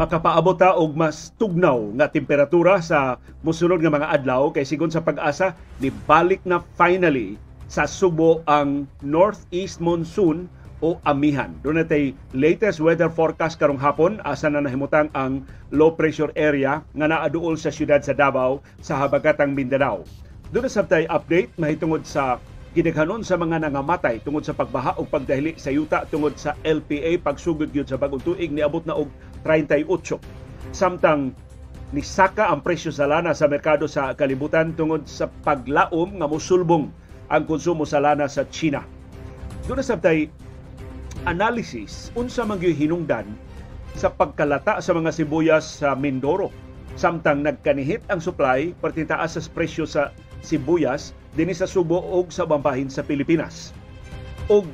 makapaabot ta og mas tugnaw nga temperatura sa mosunod nga mga adlaw kay sigon sa pag-asa ni balik na finally sa Subo ang northeast monsoon o amihan. Doon natay latest weather forecast karong hapon asa na nahimutang ang low pressure area nga naaduol sa siyudad sa Davao sa habagatang Mindanao. Doon na sabtay update mahitungod sa gidaghanon sa mga nangamatay tungod sa pagbaha o pagdahili sa yuta tungod sa LPA pagsugod gyud sa bagong tuig niabot na og 38. Samtang nisaka ang presyo sa lana sa merkado sa kalibutan tungod sa paglaom nga musulbong ang konsumo sa lana sa China. Doon sabtay analysis unsa man hinungdan sa pagkalata sa mga sibuyas sa Mindoro samtang nagkanihit ang supply pertitaas sa presyo sa sibuyas dinhi sa Subo ug sa bambahin sa Pilipinas. Og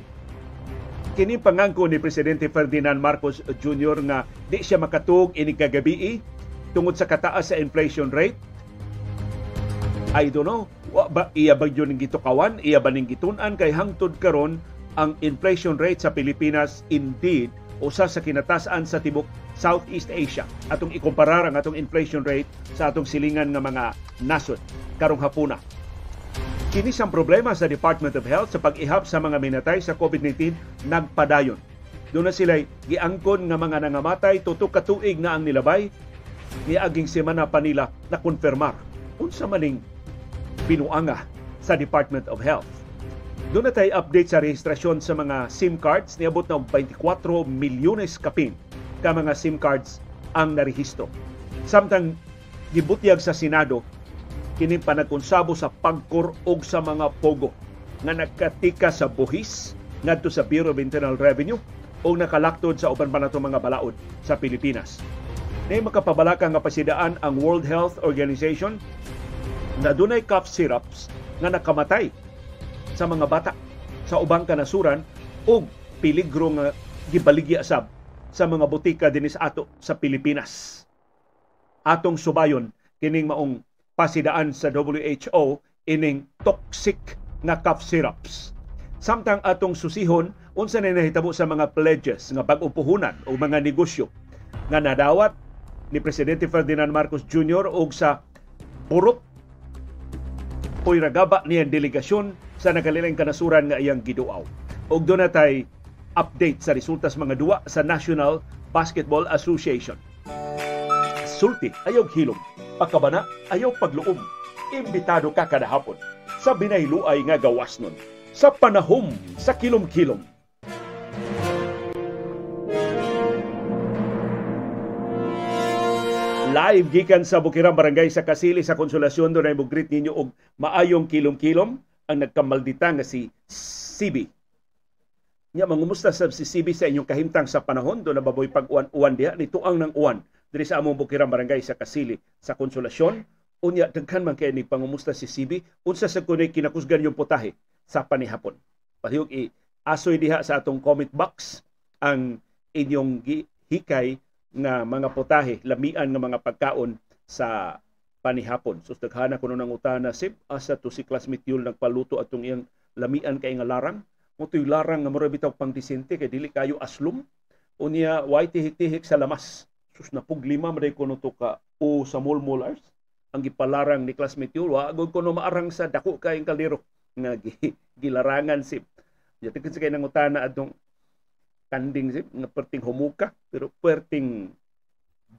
kini pangangko ni presidente Ferdinand Marcos Jr. nga di siya makatug ini kagabi tungod sa kataas sa inflation rate. I don't know, wa ba iya ba yun gitukawan, iya ba ning gitunan kay hangtod karon ang inflation rate sa Pilipinas indeed usa sa kinatasan sa tibok Southeast Asia. Atong ikumparar ang atong inflation rate sa atong silingan nga mga nasod karong hapuna. Kini ang problema sa Department of Health sa pag-ihap sa mga minatay sa COVID-19 nagpadayon. Doon na sila giangkon nga mga nangamatay tutok ka tuig na ang nilabay ni aging semana pa nila na konfirmar unsa maning binuanga sa Department of Health. Doon na tayo update sa rehistrasyon sa mga SIM cards. Niabot na 24 milyones kapin ka mga SIM cards ang narehistro. Samtang gibutyag sa Senado, kini panagkonsabo sa pagkur og sa mga pogo nga nagkatika sa buhis ngadto sa Bureau of Internal Revenue o nakalaktod sa uban pa nato mga balaod sa Pilipinas. Nay makapabalaka nga pasidaan ang World Health Organization na dunay cough syrups nga nakamatay sa mga bata sa ubang kanasuran o peligro nga gibaligya sab sa mga butika dinis ato sa Pilipinas. Atong subayon kining maong pasidaan sa WHO ining toxic nga cough syrups. Samtang atong susihon unsa na nahitabo sa mga pledges nga pag-upuhunan o mga negosyo nga nadawat ni Presidente Ferdinand Marcos Jr. og sa purot po'y ragaba niya delegasyon sa nagkalilang kanasuran nga iyang giduaw. Og doon natay update sa resulta sa mga duwa sa National Basketball Association. Sulti, ayaw hilom. Pagkabana, ayaw pagluom. Imbitado ka kada hapon sa binayluay nga gawas nun. Sa panahom sa kilom-kilom Live gikan sa Bukirang Barangay sa Kasili sa Konsolasyon do na ibugrit ninyo og maayong kilom-kilom ang nagkamaldita nga si CB. Nya mangumusta sab si CB sa inyong kahimtang sa panahon do na baboy pag-uwan-uwan diha dito ang nang uwan diri sa among Bukirang Barangay sa Kasili sa Konsolasyon. Unya daghan man kay ni pangumusta si CB unsa sa kunay kinakusgan yung putahe sa panihapon. Pahiyog i asoy diha sa atong comment box ang inyong hikay nga mga putahe, lamian nga mga pagkaon sa panihapon. So daghana kuno nang utana sip asa to si classmate Yul nagpaluto atong iyang lamian kay nga larang. Mo larang nga mura bitaw pang disente kay dili kayo aslum. Unya way tihik-tihik sa lamas. Sus na pug lima maday kuno to ka o sa mulmulars ang gipalarang ni classmate Yul wa agud kuno maarang sa dako kay kaldero nga gilarangan sip. Yati kasi kay nang utana adtong kanding sip nga perting humuka pero perting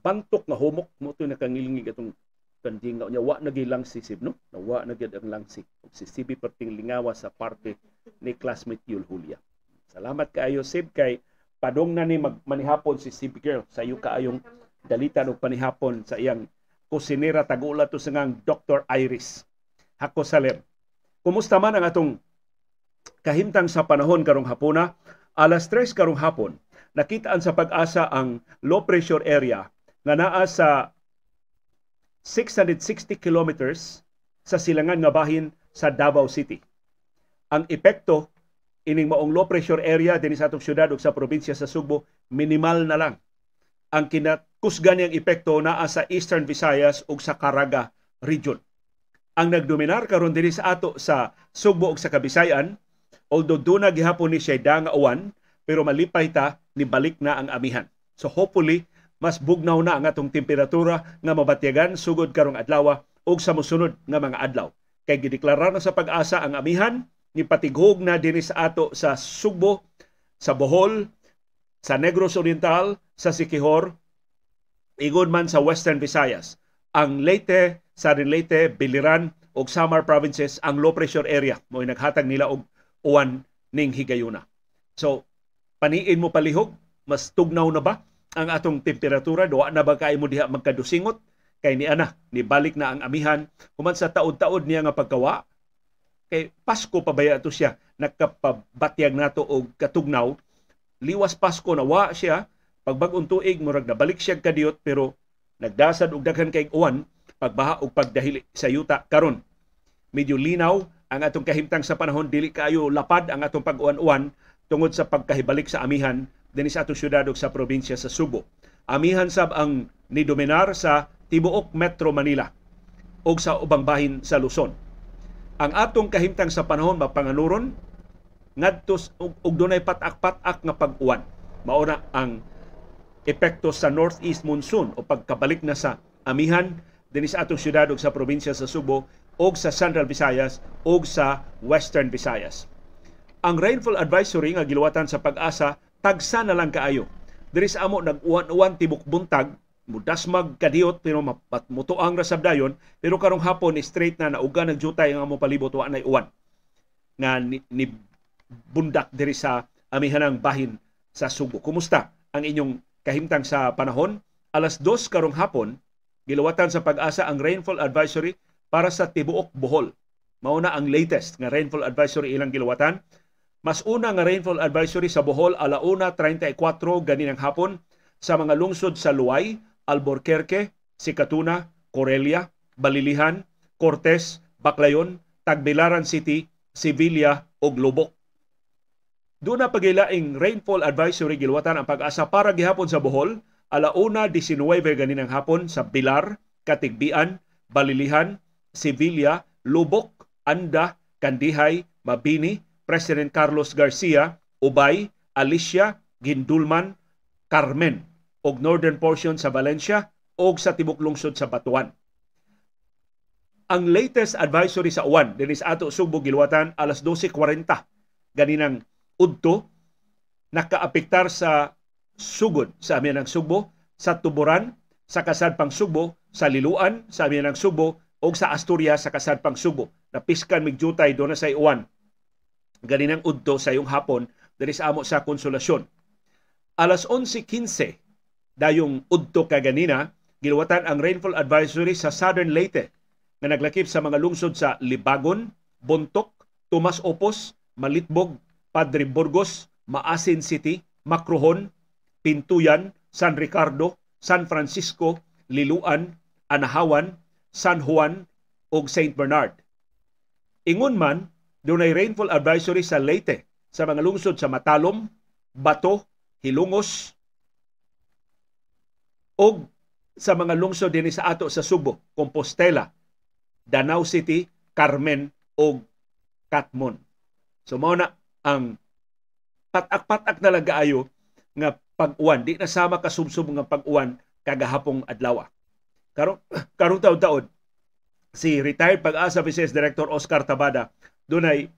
bantok nga humok mo to nakangilingig atong kanding nga. Wa nagilang si sip no? Nawa na gyud ang langsi si Sibi perting lingawa sa parte ni classmate Yul Julia. Salamat kaayo sip kay padong na ni magmanihapon si Sip girl sa iyo kaayong dalitan og panihapon sa iyang kusinera tagula to sa ngang Dr. Iris Hako Salem kumusta man ang atong kahimtang sa panahon karong hapuna Alas 3 karong hapon, nakitaan sa pag-asa ang low pressure area nga naa sa 660 kilometers sa silangan nga bahin sa Davao City. Ang epekto ining maong low pressure area dinhi sa atong syudad ug sa probinsya sa Sugbo minimal na lang. Ang kinakusgan niyang epekto naa sa Eastern Visayas ug sa Caraga region. Ang nagdominar karon dinhi sa ato sa Sugbo ug sa Kabisayan Although doon na gihapon ni siya nga uwan, pero malipay ta ni balik na ang amihan. So hopefully mas bugnaw na ang atong temperatura nga mabatyagan sugod karong adlaw ug sa mosunod nga mga adlaw. Kay gideklarar na sa pag-asa ang amihan ni patighog na dinhi sa ato sa Sugbo, sa Bohol, sa Negros Oriental, sa Siquijor, igod man sa Western Visayas. Ang Leyte, Southern Leyte, Biliran ug Samar provinces ang low pressure area mo naghatag nila og uwan ning higayuna. So paniin mo palihog, mas tugnaw na ba ang atong temperatura? Duwa na ba kay mo diha magkadusingot? Kay ni ana, ni balik na ang amihan human sa taod-taod niya nga pagkawa. Kay Pasko pa baya to siya nakapabatyag nato og katugnaw. Liwas Pasko na wa siya pagbag-ong tuig murag nabalik siya kadiyot pero nagdasad og daghan kay uwan pagbaha og pagdahili sa yuta karon. Medyo linaw ang atong kahimtang sa panahon dili kayo lapad ang atong pag-uwan-uwan tungod sa pagkahibalik sa amihan dinhi sa atong syudad ug sa probinsya sa Subo. Amihan sab ang nidominar sa tibuok Metro Manila ug sa ubang bahin sa Luzon. Ang atong kahimtang sa panahon mapanganuron ngadto og dunay patak-patak nga pag-uwan. Mao na ang epekto sa northeast monsoon o pagkabalik na sa amihan dinhi sa atong syudad ug sa probinsya sa Subo ug sa Central Visayas ug sa Western Visayas. Ang rainfall advisory nga giluwatan sa pag-asa tagsa na lang kaayo. Diri sa amo nag-uwan-uwan tibok buntag mudasmag kadiot pero mutuang ra sabdayon pero karong hapon ni straight na nauga nagjutay ang amo palibot wa nay uwan nga ni, ni bundak diri sa amihanang bahin sa Subo. Kumusta ang inyong kahimtang sa panahon? Alas 2 karong hapon gilawatan sa pag-asa ang rainfall advisory para sa tibuok Bohol. Mao na ang latest nga rainfall advisory ilang gilawatan. Mas una nga rainfall advisory sa Bohol alauna 34 ganinang hapon sa mga lungsod sa Luay, Alborquerque, Sikatuna, Corelia, Balilihan, Cortes, Baclayon, Tagbilaran City, Sevilla ug Lubok. Doon na pagilaing rainfall advisory gilwatan ang pag-asa para gihapon sa Bohol, alauna 19 ganinang hapon sa Bilar, Katigbian, Balilihan, Sevilla, Lubok, Anda, Kandihay, Mabini, President Carlos Garcia, Ubay, Alicia, Gindulman, Carmen og northern portion sa Valencia o sa tibok lungsod sa Batuan. Ang latest advisory sa uwan dinhi sa ato Subo gilwatan alas 12:40 ganinang udto nakaapektar sa sugod sa amin ng Subo, sa Tuburan, sa Kasadpang Subo, sa Liluan, sa amin ng Subo, o sa Asturias sa Kasadpang Subo. Napiskan migjutay doon na sa uwan. Ganinang udto sa iyong hapon diri sa amo sa konsolasyon. Alas 11.15 dayong udto kaganina, giluwatan ang rainfall advisory sa Southern Leyte nga naglakip sa mga lungsod sa Libagon, Bontok, Tomas Opos, Malitbog, Padre Burgos, Maasin City, Macrohon, Pintuyan, San Ricardo, San Francisco, Liluan, Anahawan, San Juan ug St. Bernard. Ingon man, dunay rainfall advisory sa Leyte sa mga lungsod sa Matalom, Bato, Hilungos, o sa mga lungsod din sa ato sa Subo, Compostela, Danau City, Carmen o Katmon. So mao na ang patak-patak na lang kaayo nga pag-uwan. Di na sama kasubsob nga pag-uwan kagahapong adlaw. Karong karong taon-taon si retired pag-asa Vice Director Oscar Tabada dunay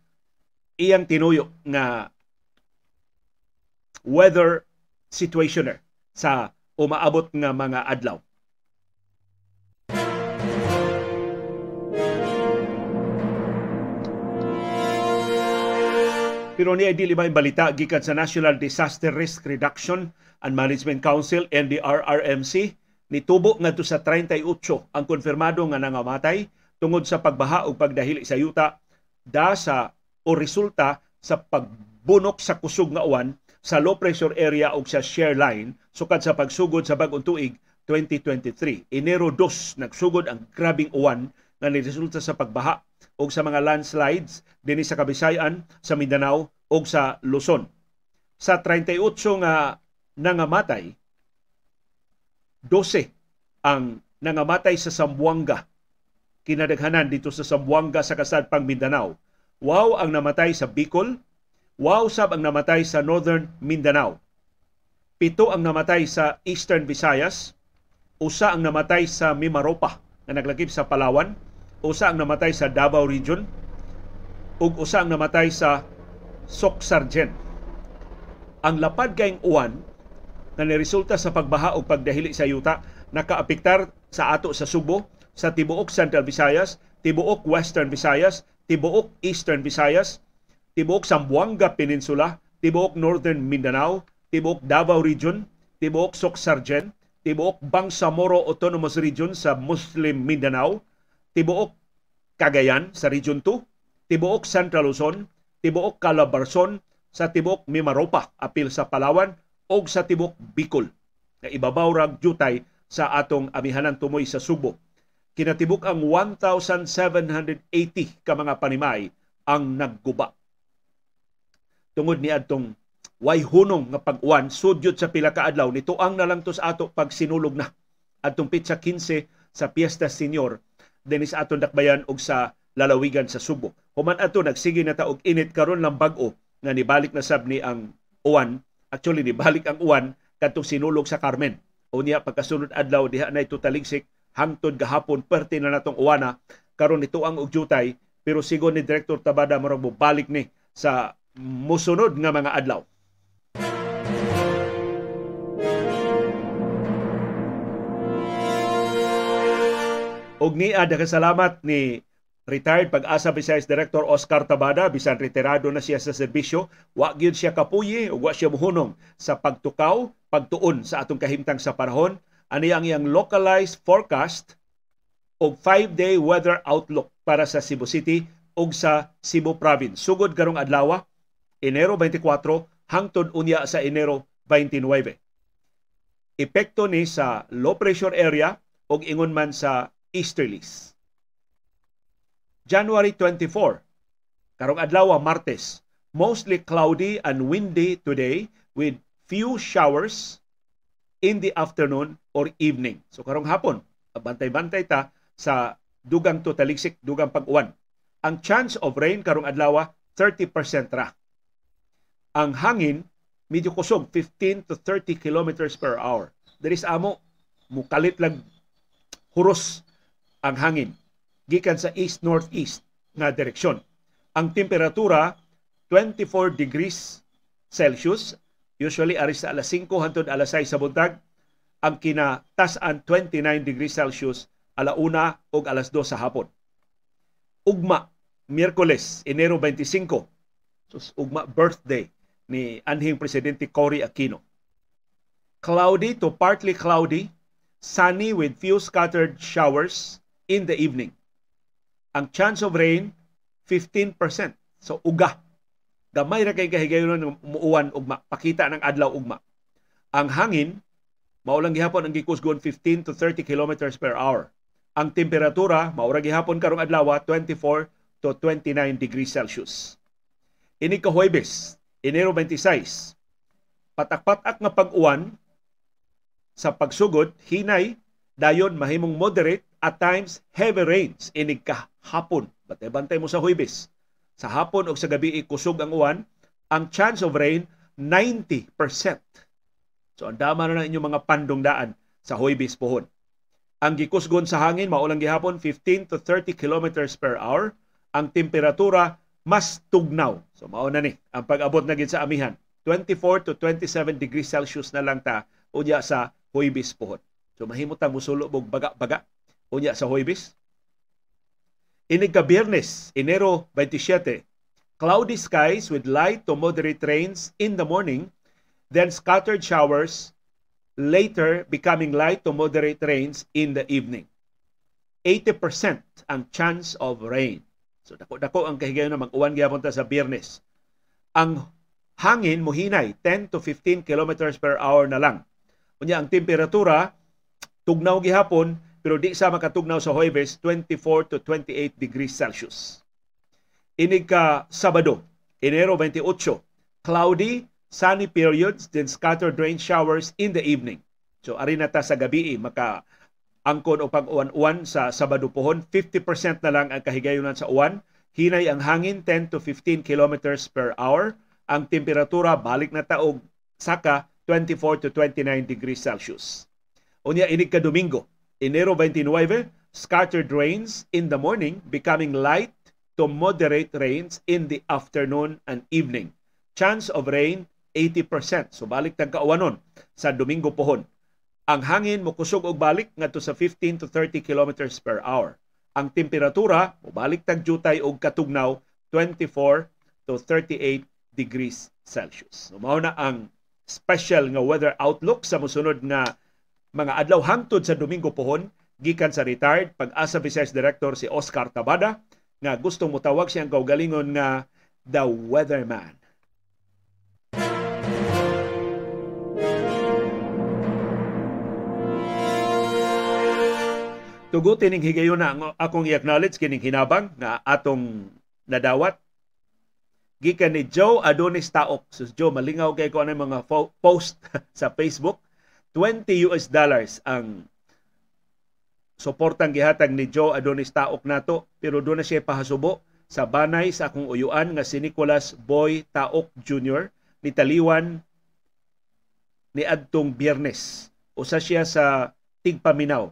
iyang tinuyo nga weather situationer sa umaabot nga mga adlaw. Pero niya dili may balita gikan sa National Disaster Risk Reduction and Management Council NDRRMC nitubo ngadto sa 38 ang konfirmado nga nangamatay tungod sa pagbaha o pagdahili sa yuta da sa o resulta sa pagbunok sa kusog nga uwan sa low pressure area o sa share line sukad sa pagsugod sa bagong tuig 2023. Enero 2 nagsugod ang grabing uwan nga niresulta sa pagbaha o sa mga landslides dinhi sa Kabisayan, sa Mindanao o sa Luzon. Sa 38 nga nangamatay, 12 ang nangamatay sa Sambuanga. Kinadaghanan dito sa Sambuanga sa Kasadpang Mindanao. Wow ang namatay sa Bicol, Wow sab ang namatay sa Northern Mindanao. Pito ang namatay sa Eastern Visayas, usa ang namatay sa Mimaropa na naglakip sa Palawan, usa ang namatay sa Davao Region, ug usa ang namatay sa Soksargen. Ang lapad kayong uwan na niresulta sa pagbaha o pagdahili sa yuta nakaapektar sa ato sa Subo, sa tibuok Central Visayas, tibuok Western Visayas, tibuok Eastern Visayas, tibuok Sambuanga Peninsula, tibuok Northern Mindanao, tibuok Davao Region, tibuok Soksargen, tibuok Bangsamoro Autonomous Region sa Muslim Mindanao, tibuok Cagayan sa Region 2, tibuok Central Luzon, tibuok Calabarzon sa tibuok Mimaropa apil sa Palawan o sa tibuok Bicol na ibabaw rag jutay sa atong amihanan tumoy sa Subo. Kinatibuk ang 1,780 ka mga panimay ang nagguba. Tungod ni adtong way hunong nga pag-uwan sudyot sa pila ka adlaw nito ang nalang to sa ato pag sinulog na adtong pitsa 15 sa Fiesta Senior dinis aton dakbayan og sa lalawigan sa Subo. Human ato nagsige na ta og init karon lang bag-o nga nibalik na sab ni ang uwan. Actually nibalik ang uwan kadtong sinulog sa Carmen. Unya pagkasunod adlaw diha na ito taligsik hangtod gahapon perti na natong uwana karon nito ang og jutay pero sigon ni Director Tabada mo balik ni sa musunod nga mga adlaw. Og ni ada kasalamat ni retired pag-asa Visayas Director Oscar Tabada bisan retirado na siya sa serbisyo wa gyud siya kapuyi ug wa siya muhunong sa pagtukaw pagtuon sa atong kahimtang sa panahon ani ang iyang localized forecast og 5-day weather outlook para sa Cebu City ug sa Cebu Province sugod karong adlaw Enero 24 hangtod unya sa Enero 29 epekto ni sa low pressure area ug ingon man sa easterlies. January 24, karong adlaw Martes, mostly cloudy and windy today with few showers in the afternoon or evening. So karong hapon, bantay-bantay ta sa dugang to taliksik, dugang pag-uwan. Ang chance of rain karong adlaw 30% ra. Ang hangin medyo kusog 15 to 30 kilometers per hour. There is amo mukalit lang huros ang hangin gikan sa east northeast na direksyon. Ang temperatura 24 degrees Celsius, usually ari sa alas 5 hangtod alas 6 sa buntag, ang kinatasan 29 degrees Celsius alauna ug alas 2 sa hapon. Ugma, Miyerkules, Enero 25. So, ugma birthday ni anhing presidente Cory Aquino. Cloudy to partly cloudy, sunny with few scattered showers, in the evening. Ang chance of rain, 15%. So, uga. Gamay ra kay kahigayon muuwan ugma. Pakita ng adlaw ugma. Ang hangin, maulang gihapon ang gikusgon 15 to 30 kilometers per hour. Ang temperatura, maura gihapon karong adlaw 24 to 29 degrees Celsius. Ini ka Huwebes, Enero 26. Patak-patak nga pag-uwan sa pagsugod, hinay, dayon mahimong moderate at times heavy rains inig kahapon. Bantay-bantay mo sa Huwebes. Sa hapon o sa gabi kusog ang uwan, ang chance of rain 90%. So ang dama na inyong mga pandongdaan sa Huwebes pohon. Ang gikusgon sa hangin maulang gihapon 15 to 30 kilometers per hour. Ang temperatura mas tugnaw. So mao na ni ang pag-abot na gid sa amihan. 24 to 27 degrees Celsius na lang ta unya sa Huwebes pohon. So mahimot ta musulo og baga-baga unya sa Huwebes. Inig ka Biyernes, Enero 27, cloudy skies with light to moderate rains in the morning, then scattered showers, later becoming light to moderate rains in the evening. 80% ang chance of rain. So dako-dako ang kahigayon na mag-uwan gyapon ta sa Biyernes. Ang hangin mohinay 10 to 15 kilometers per hour na lang. Unya ang temperatura tugnaw gihapon pero di sa makatugnaw sa Huwebes 24 to 28 degrees Celsius. Inig ka Sabado, Enero 28, cloudy, sunny periods, then scattered rain showers in the evening. So ari ta sa gabi maka angkon o pag-uwan-uwan sa Sabado pohon, 50% na lang ang kahigayonan sa uwan. Hinay ang hangin 10 to 15 kilometers per hour. Ang temperatura balik na taog saka 24 to 29 degrees Celsius. Unya inig ka Domingo, Enero 29, scattered rains in the morning becoming light to moderate rains in the afternoon and evening. Chance of rain 80%. So balik tag kauwanon sa Domingo pohon. Ang hangin mo kusog og balik ngadto sa 15 to 30 kilometers per hour. Ang temperatura mo balik tag jutay og katugnaw 24 to 38 degrees Celsius. Mao na ang special nga weather outlook sa mosunod nga mga adlaw hangtod sa Domingo pohon gikan sa retired pag-asa Vice Director si Oscar Tabada nga gustong mutawag siyang kaugalingon nga the weatherman. Tugutin ning higayon na akong i-acknowledge kining hinabang nga atong nadawat gikan ni Joe Adonis Taok. So Joe, malingaw kay ko ano mga post sa Facebook. 20 US dollars ang suportang gihatag ni Joe Adonis Taok nato pero doon na siya pahasubo sa banay sa akong uyuan nga si Nicholas Boy Taok Jr. ni Taliwan ni adtong Biyernes. Usa siya sa tigpaminaw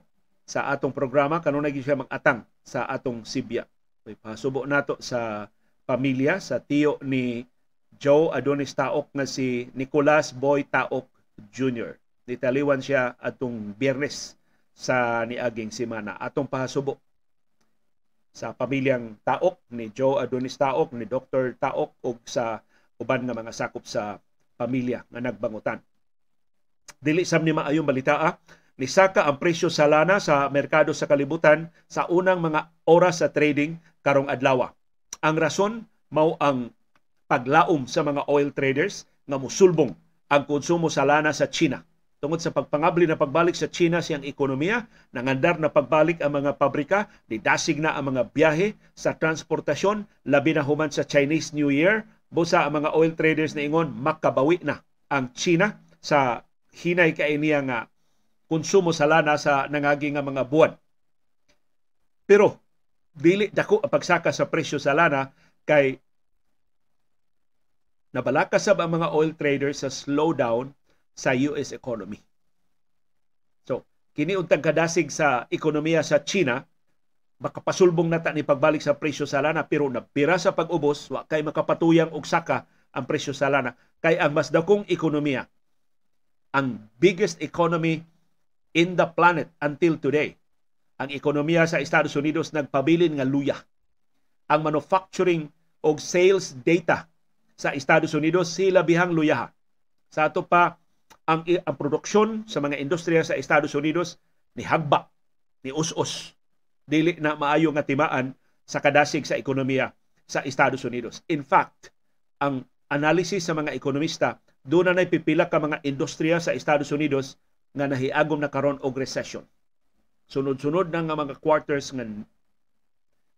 sa atong programa kanunay siya mag-atang sa atong Sibya. May pahasubo nato sa pamilya sa tiyo ni Joe Adonis Taok nga si Nicholas Boy Taok Jr. Nitaliwan siya atong Biyernes sa niaging semana. Atong pahasubo sa pamilyang Taok ni Joe Adonis Taok, ni Dr. Taok ug sa uban nga mga sakop sa pamilya nga nagbangutan. Dili sam ni maayong balita ah, ni saka ang presyo sa lana sa merkado sa kalibutan sa unang mga oras sa trading karong adlaw. Ang rason mao ang paglaom sa mga oil traders nga musulbong ang konsumo sa lana sa China tungod sa pagpangabli na pagbalik sa China siyang ekonomiya, nangandar na pagbalik ang mga pabrika, didasig na ang mga biyahe sa transportasyon, labi na human sa Chinese New Year, busa ang mga oil traders na ingon makabawi na ang China sa hinay kay niya nga konsumo sa lana sa nangagi nga mga buwan. Pero dili dako ang pagsaka sa presyo sa lana kay nabalakas ang mga oil traders sa slowdown sa US economy. So, kini untang kadasig sa ekonomiya sa China, makapasulbong nata ni pagbalik sa presyo sa lana pero napira sa pag-ubos wa kay makapatuyang og saka ang presyo sa lana kay ang mas dakong ekonomiya ang biggest economy in the planet until today ang ekonomiya sa Estados Unidos nagpabilin nga luya ang manufacturing og sales data sa Estados Unidos sila bihang luyaha sa ato pa ang, ang produksyon sa mga industriya sa Estados Unidos ni hagba, ni us-us. Dili na maayo nga timaan sa kadasig sa ekonomiya sa Estados Unidos. In fact, ang analysis sa mga ekonomista, doon na pipila ka mga industriya sa Estados Unidos nga nahiagom na karon og recession. Sunod-sunod na nga mga quarters nga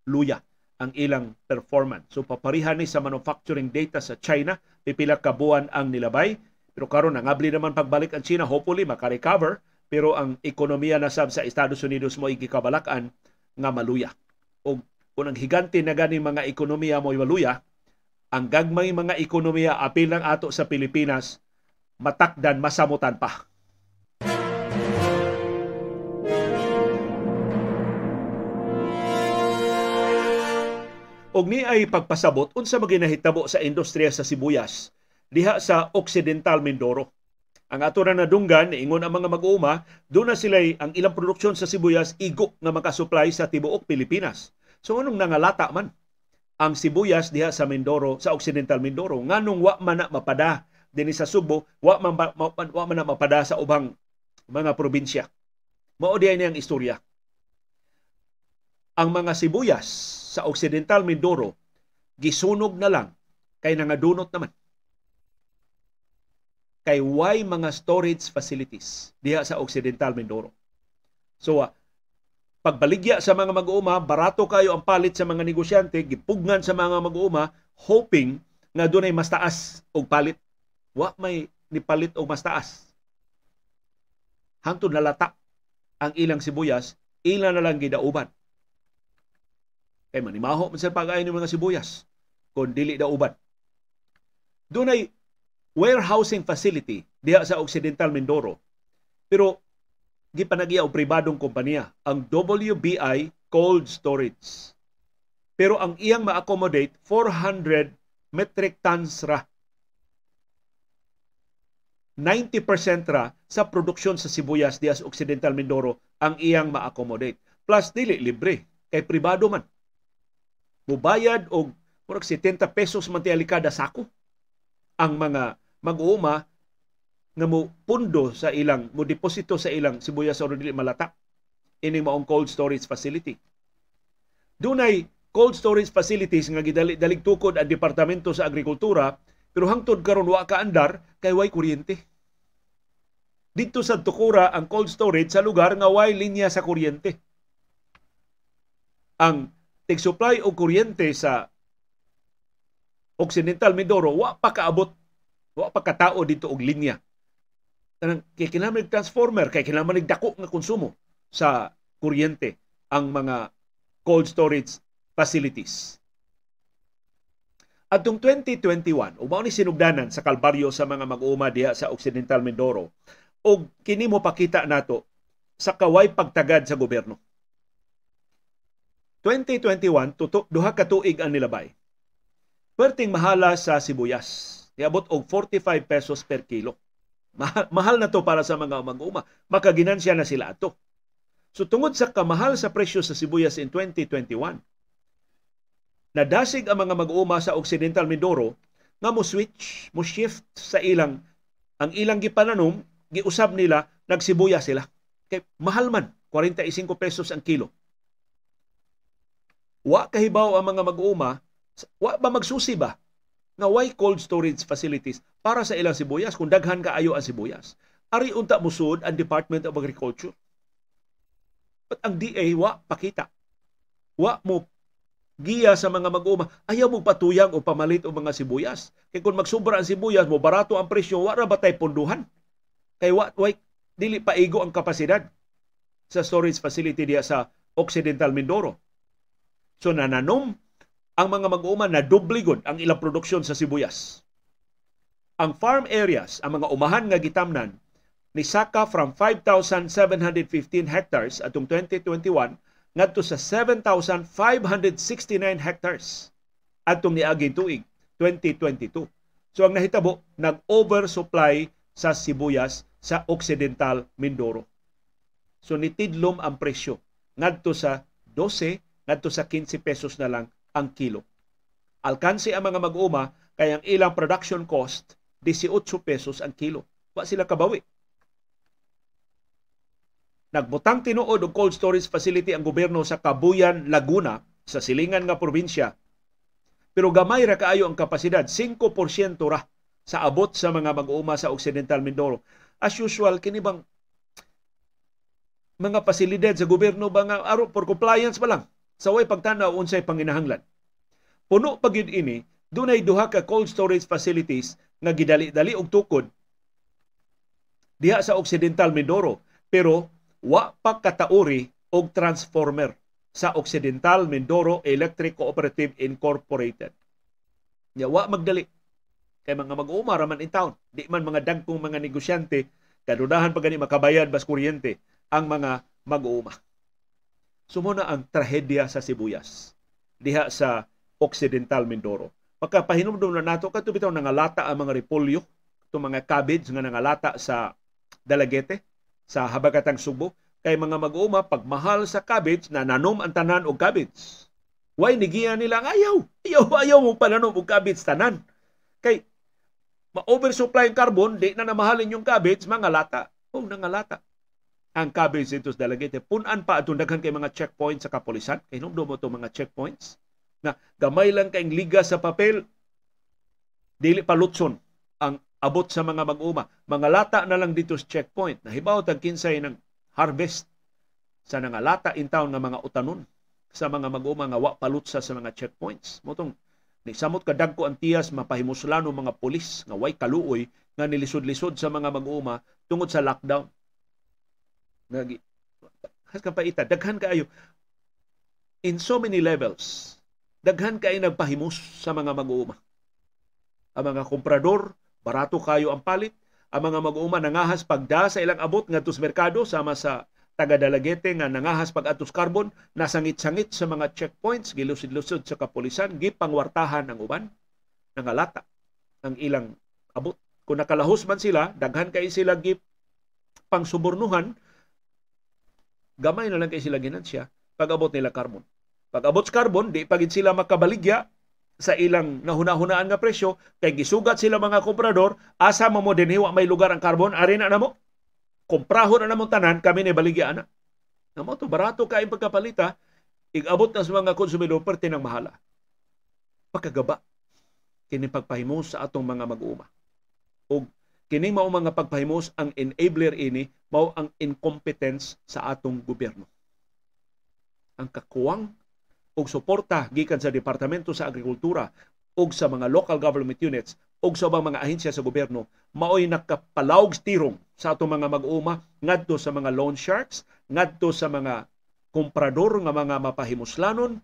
luya ang ilang performance. So paparihan ni sa manufacturing data sa China, pipila ka buwan ang nilabay, pero karon nangabli naman pagbalik ang China, hopefully maka-recover, pero ang ekonomiya na sab sa Estados Unidos mo ikikabalakan nga maluya. O kung ang higante na gani mga ekonomiya mo maluya, ang gagmay mga ekonomiya apil lang ato sa Pilipinas matakdan masamutan pa. Og ni ay pagpasabot unsa maginahitabo sa industriya sa sibuyas diha sa Occidental Mindoro. Ang ato na nadunggan, ingon ang mga mag-uuma, doon na sila ang ilang produksyon sa sibuyas igo nga makasupply sa tibuok Pilipinas. So anong nangalata man ang sibuyas diha sa Mindoro, sa Occidental Mindoro, nganong wa man na mapada dinhi sa Subo, wa man, ma, ma, wa man na mapada sa ubang mga probinsya. Mao diay ang istorya. Ang mga sibuyas sa Occidental Mindoro gisunog na lang kay nangadunot naman kay why mga storage facilities diha sa Occidental Mindoro. So, uh, pagbaligya sa mga mag-uuma, barato kayo ang palit sa mga negosyante, gipugnan sa mga mag-uuma, hoping nga dunay mas taas og palit. Wa may nipalit og mas taas. Hangtod nalata ang ilang sibuyas, ila na lang gidauban. Kay manimaho man sa pag-ayon ng mga sibuyas kung dili dauban. Dunay warehousing facility diha sa Occidental Mindoro. Pero gipanagya og pribadong kompanya ang WBI Cold Storage. Pero ang iyang ma-accommodate 400 metric tons ra 90% ra sa produksyon sa sibuyas dias Occidental Mindoro ang iyang ma-accommodate. Plus dili libre kay pribado man. Mubayad og murag 70 pesos man kada sako ang mga mag-uuma nga mo pundo sa ilang mo deposito sa ilang sibuyas sa dili malata ini maong cold storage facility. Dunay cold storage facilities nga gidali-dalig tukod ang Departamento sa Agrikultura pero hangtod karon wa ka andar kay way kuryente. Dito sa Tukura ang cold storage sa lugar nga way linya sa kuryente. Ang tig-supply og kuryente sa Occidental Mindoro wa pa kaabot wa pa katao dito og linya. Kanang kay transformer kay kinahanglan dako nga konsumo sa kuryente ang mga cold storage facilities. Atong 2021, umaw ni sinugdanan sa kalbaryo sa mga mag-uuma diha sa Occidental Mindoro, o kini mo pakita nato sa kaway pagtagad sa gobyerno. 2021, tuto, duha ka tuig ang nilabay. Perting mahala sa sibuyas. Niabot og 45 pesos per kilo. Mahal, mahal na to para sa mga mag-uuma. Makaginansya na sila ato. So tungod sa kamahal sa presyo sa sibuyas in 2021, nadasig ang mga mag-uuma sa Occidental Mindoro nga mo switch, mo shift sa ilang ang ilang gipananom, giusab nila nagsibuya sila. Kay mahal man, 45 pesos ang kilo. Wa kahibaw ang mga mag-uuma, wa ba magsusi ba nga why cold storage facilities para sa ilang sibuyas kung daghan kaayo ang sibuyas. Ari unta musud ang Department of Agriculture. But ang DA wa pakita. Wa mo giya sa mga mag-uma, ayaw mo patuyang o pamalit o mga sibuyas. Kay kung magsubra ang sibuyas mo, barato ang presyo, wala ba tayo punduhan? Kay what, why, dili pa igo ang kapasidad sa storage facility diya sa Occidental Mindoro. So nananom ang mga mag-uuma na dubligod ang ilang produksyon sa sibuyas. Ang farm areas, ang mga umahan nga gitamnan, ni Saka from 5,715 hectares atong 2021 ngadto sa 7,569 hectares atong niaging tuig 2022. So ang nahitabo nag-oversupply sa sibuyas sa Occidental Mindoro. So nitidlom ang presyo ngadto sa 12 ngadto sa 15 pesos na lang ang kilo. Alkansi ang mga mag-uma kay ang ilang production cost 18 pesos ang kilo. Wa sila kabawi Nagbutang tinuod og cold storage facility ang gobyerno sa Kabuyan, Laguna sa silingan nga probinsya. Pero gamay ra kaayo ang kapasidad, 5% ra sa abot sa mga mag-uuma sa Occidental Mindoro. As usual, kini bang mga pasilidad sa gobyerno ba nga aro for compliance pa lang sa way pagtanaw unsay panginahanglan. Puno pagid ini, dunay duha ka cold storage facilities nga gidali-dali og tukod diha sa Occidental Mindoro pero wa pa katauri og transformer sa Occidental Mindoro Electric Cooperative Incorporated. Nya wa magdali kay mga mag-uuma raman in town. Di man mga dagkong mga negosyante kadudahan pa gani makabayad bas kuryente ang mga mag-uuma. Sumuna ang trahedya sa Sibuyas diha sa Occidental Mindoro. Pagkapahinumdum na nato kadto bitaw nangalata ang mga repolyo, itong mga cabbage nga nangalata sa Dalagete sa habagatang Subo kay mga mag-uma pagmahal sa cabbage na nanom ang tanan og cabbage. Why nigiya nila ayaw? Ayaw, ayaw mo palanom og cabbage tanan. Kay ma-oversupply ang carbon, di na namahalin yung cabbage, mga lata. Oh, nangalata. Ang cabbage dito sa. Punan pa atong daghan kay mga checkpoints sa kapulisan. Kay nung mo mga checkpoints na gamay lang kayong liga sa papel, dili pa lutson ang abot sa mga mag-uma. Mga lata na lang dito sa checkpoint. Nahibaw tag kinsay ng harvest sa nangalata in town nga mga utanon sa mga mag-uma nga wa palutsa sa mga checkpoints. Motong ni samot kadagko ang tiyas mapahimuslano mga pulis nga way kaluoy nga nilisod-lisod sa mga mag-uma tungod sa lockdown. Nagi has ka paita daghan kaayo. In so many levels daghan kay nagpahimus sa mga mag-uuma. Ang mga komprador Barato kayo ang palit. Ang mga mag-uuma nangahas pagda sa ilang abot ngadto sa merkado sama sa taga Dalagete nga nangahas pag atos carbon nasangit-sangit sa mga checkpoints gilusid-lusod sa kapulisan gipangwartahan ang uban nangalata ang ilang abot. Kung nakalahos man sila daghan kay sila gip pangsubornuhan gamay na lang kay sila ginansya pag abot nila carbon pag abot sa carbon di pagid sila makabaligya sa ilang nahuna-hunaan nga presyo. Kay gisugat sila mga komprador asa mo mo dinhiwa may lugar ang carbon ari na namo. Komprahon na namo tanan kami ni baligya ana. Namo to barato kay pagkapalita igabot na sa mga konsumidor perti ng mahala. Pagkagaba kini pagpahimos sa atong mga mag-uuma. Og kini mao mga pagpahimos ang enabler ini mao ang incompetence sa atong gobyerno. Ang kakuwang og suporta gikan sa Departamento sa Agrikultura ug sa mga local government units ug sa ubang mga ahensya sa gobyerno maoy nakapalawg tirong sa atong mga mag-uma ngadto sa mga loan sharks ngadto sa mga komprador nga mga mapahimuslanon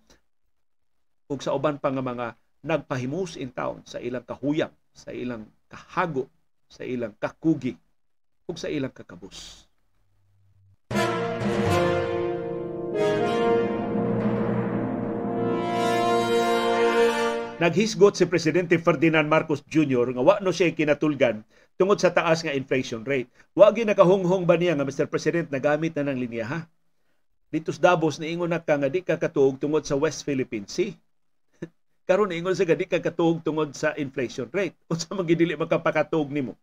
ug sa uban pa nga mga nagpahimus in town sa ilang kahuyang sa ilang kahago sa ilang kakugi ug sa ilang kakabus. Naghisgot si Presidente Ferdinand Marcos Jr. nga wa no siya kinatulgan tungod sa taas nga inflation rate. Wa gi nakahunghong ba niya nga Mr. President nagamit na ng linya ha? Dito sa Davos niingon na ka nga di ka katuog tungod sa West Philippine Sea. Karon ingon sa di ka katuog tungod sa inflation rate. Unsa man gidili makapakatuog nimo?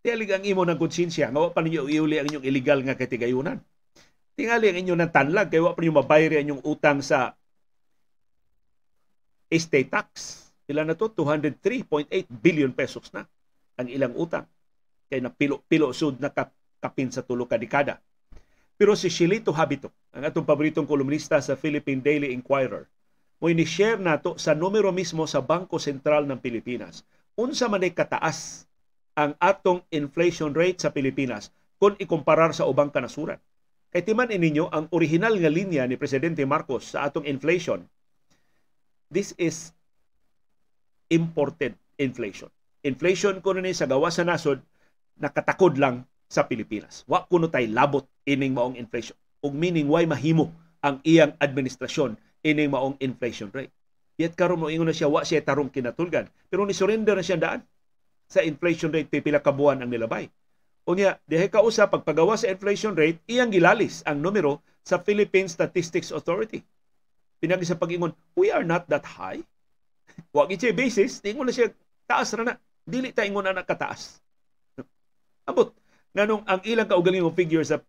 Tiyalig ang imo ng konsensya nga wa pa ninyo iuli ang inyong illegal nga katigayunan. Tingali ang inyong tanlag kay wa pa ninyo mabayri ang inyong utang sa estate tax. Ilan na to? 203.8 billion pesos na ang ilang utang. Kaya na pilo, pilo sud na kapin sa tulo ka dekada. Pero si Shilito Habito, ang atong paboritong kolumnista sa Philippine Daily Inquirer, mo ni-share nato sa numero mismo sa Bangko Sentral ng Pilipinas. Unsa man kataas ang atong inflation rate sa Pilipinas kung ikumparar sa ubang kanasuran. Kay timan ininyo ang original nga linya ni Presidente Marcos sa atong inflation this is imported inflation. Inflation ko ni sa gawa sa nasod nakatakod lang sa Pilipinas. Wa kuno tay labot ining maong inflation. Ug meaning why mahimo ang iyang administrasyon ining maong inflation rate. Yet karon mo ingon na siya wa siya tarong kinatulgan. Pero ni surrender na siya daan sa inflation rate pipila ka buwan ang nilabay. Unya, dihay ka usa pagpagawa sa inflation rate, iyang gilalis ang numero sa Philippine Statistics Authority pinagi sa pag-ingon, we are not that high. Wag siya basis, tingon na siya, taas na na. Dili ta ingon na kataas. Abot, nganong ang ilang kaugalingong figure sa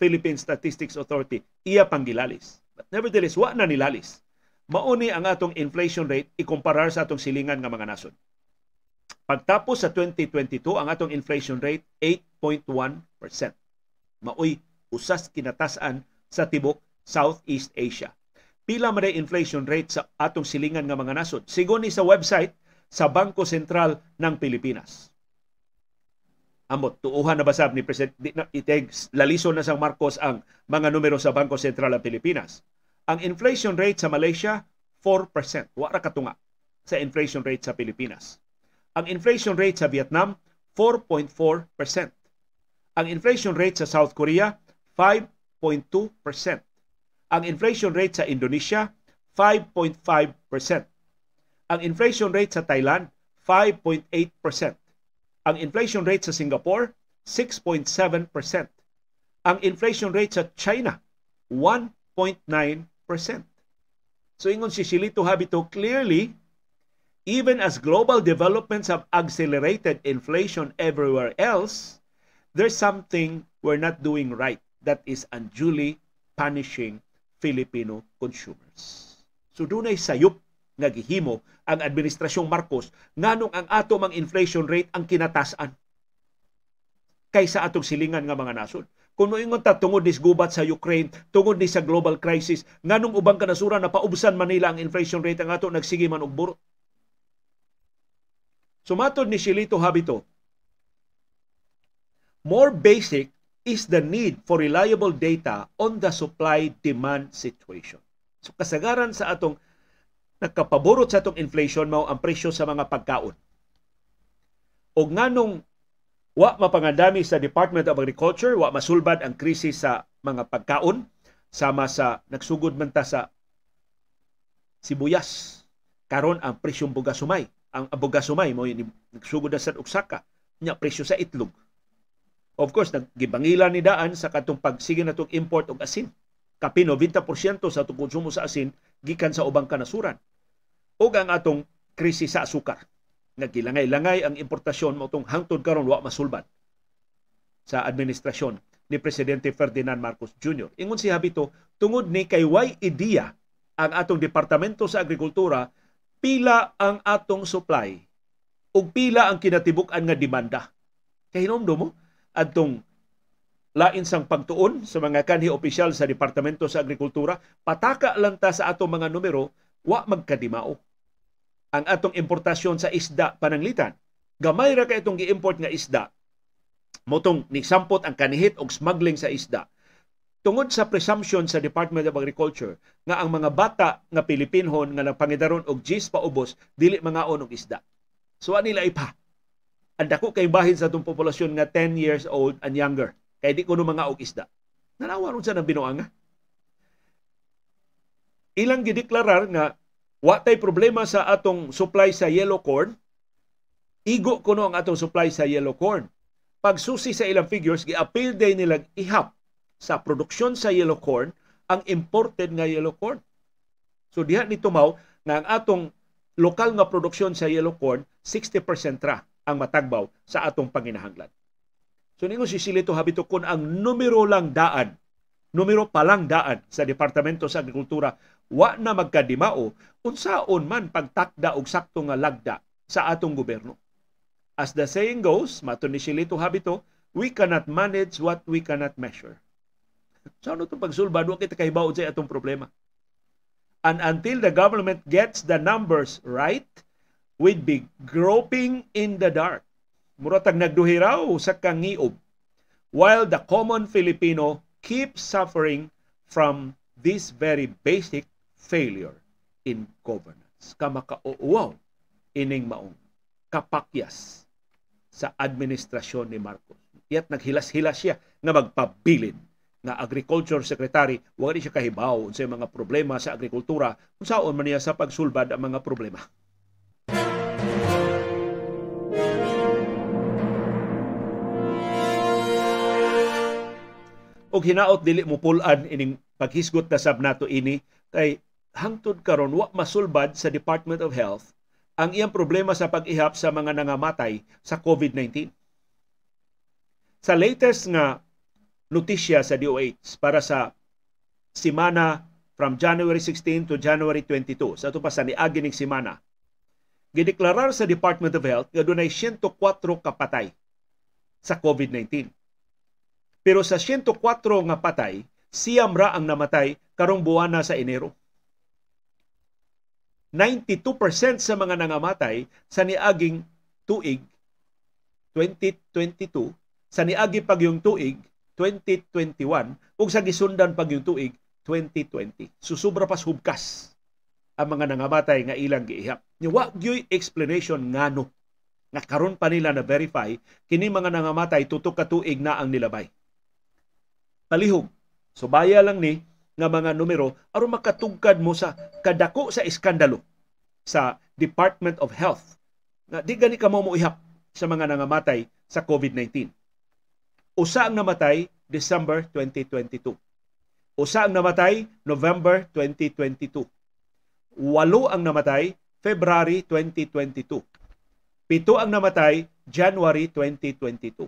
Philippine Statistics Authority, iya pang gilalis. But nevertheless, wa na nilalis. Mauni ang atong inflation rate ikumparar sa atong silingan nga mga nasod. Pagtapos sa 2022, ang atong inflation rate 8.1%. Maoy usas kinatasan sa tibok Southeast Asia pila man inflation rate sa atong silingan nga mga nasod. Sigon ni sa website sa Bangko Sentral ng Pilipinas. Amot, tuuhan na basab ni President Iteg, laliso na sang Marcos ang mga numero sa Bangko Sentral ng Pilipinas. Ang inflation rate sa Malaysia, 4%. Wara katunga sa inflation rate sa Pilipinas. Ang inflation rate sa Vietnam, 4.4%. Ang inflation rate sa South Korea, 5.2%. Ang inflation rate sa Indonesia, 5.5%. Ang inflation rate sa Thailand, 5.8%. Ang inflation rate sa Singapore, 6.7%. Ang inflation rate sa China, 1.9%. So ingon si Silito Habito, clearly, even as global developments have accelerated inflation everywhere else, there's something we're not doing right that is unduly punishing Filipino consumers. So dunay sayop nga gihimo ang administrasyong Marcos nganong ang ato mang inflation rate ang kinatasan kaysa atong silingan nga mga nasod. Kung moingon ta tungod ni gubat sa Ukraine, tungod ni sa global crisis, nganong ubang kanasuran na paubsan Manila ang inflation rate ang ato nagsige man og burot. Sumatod ni Shilito Habito, more basic is the need for reliable data on the supply-demand situation. So kasagaran sa atong nagkapaborot sa atong inflation mao ang presyo sa mga pagkaon. o nganong wa mapangandami sa Department of Agriculture, wa masulbad ang krisis sa mga pagkaon sama sa nagsugod man ta sa sibuyas. Karon ang presyong bugasumay. Ang bugasumay mo nagsugod na sa uksaka nya presyo sa itlog. Of course, naggibangilan ni daan sa katong pagsige natong import og asin. Kapi 90% sa atong konsumo sa asin gikan sa ubang kanasuran. O ang atong krisis sa asukar. Nagkilangay-langay ang importasyon mo itong hangtod karon wa masulbad sa administrasyon ni Presidente Ferdinand Marcos Jr. Ingon si Habito, tungod ni kay way ideya ang atong Departamento sa Agrikultura pila ang atong supply ug pila ang kinatibuk-an nga demanda. Kay hinomdo mo adtong lain sang pagtuon sa mga kanhi opisyal sa Departamento sa Agrikultura, pataka lang ta sa atong mga numero, wa magkadimao. Ang atong importasyon sa isda pananglitan, gamay ra kay itong gi-import nga isda, motong ni sampot ang kanihit og smuggling sa isda. Tungod sa presumption sa Department of Agriculture nga ang mga bata nga Pilipinhon nga nagpangidaron og gis paubos dili mga og isda. So nila ipa. Ang dako kay bahin sa itong populasyon nga 10 years old and younger. Kay di ko mga og isda. Nanawa ron sa nang binuanga. Ilang gideklarar nga wa tay problema sa atong supply sa yellow corn. Igo kuno ang atong supply sa yellow corn pagsusi sa ilang figures, gi-appeal day nilang ihap sa produksyon sa yellow corn ang imported nga yellow corn. So diha ni tumaw nga ang atong lokal nga produksyon sa yellow corn 60% ra ang matagbaw sa atong panginahanglan. So ningo si Silito habito kun ang numero lang daan, numero pa lang daan sa Departamento sa Agrikultura wa na magkadimao unsaon man pagtakda og sakto nga lagda sa atong gobyerno. As the saying goes, mato ni Silito Habito, we cannot manage what we cannot measure. So ano itong pagsulba? Doon kita kahibaw sa atong problema. And until the government gets the numbers right, we'd be groping in the dark. Muratag nagduhiraw sa kangiob while the common Filipino keeps suffering from this very basic failure in governance. Kamakauwaw ining maong kapakyas sa administrasyon ni Marcos. Iyat naghilas-hilas siya nga magpabilin nga agriculture secretary wa siya kahibaw sa mga problema sa agrikultura kung saan man niya sa pagsulbad ang mga problema. og hinaot dili mo pulan ining paghisgot na sab nato ini kay hangtod karon wa masulbad sa Department of Health ang iyang problema sa pag-ihap sa mga nangamatay sa COVID-19. Sa latest nga notisya sa DOH para sa simana from January 16 to January 22, sa pa sa niagi ng simana, gideklarar sa Department of Health nga dunay 104 kapatay sa COVID-19. Pero sa 104 nga patay, siyam ang namatay karong buwan na sa Enero. 92% sa mga nangamatay sa niaging tuig 2022 sa niagi pag yung tuig 2021 ug sa gisundan pag yung tuig 2020. Susubra pa hubkas ang mga nangamatay nga ilang giihap. Ni wa gyoy explanation ngano nga karon pa nila na verify kini mga nangamatay tutok ka tuig na ang nilabay. Palihog. So baya lang ni nga mga numero aron makatugkad mo sa kadako sa iskandalo sa Department of Health nga di gani ka mo ihap sa mga nangamatay sa COVID-19. Usa ang namatay December 2022. Usa ang namatay November 2022. Walo ang namatay February 2022. Pito ang namatay January 2022.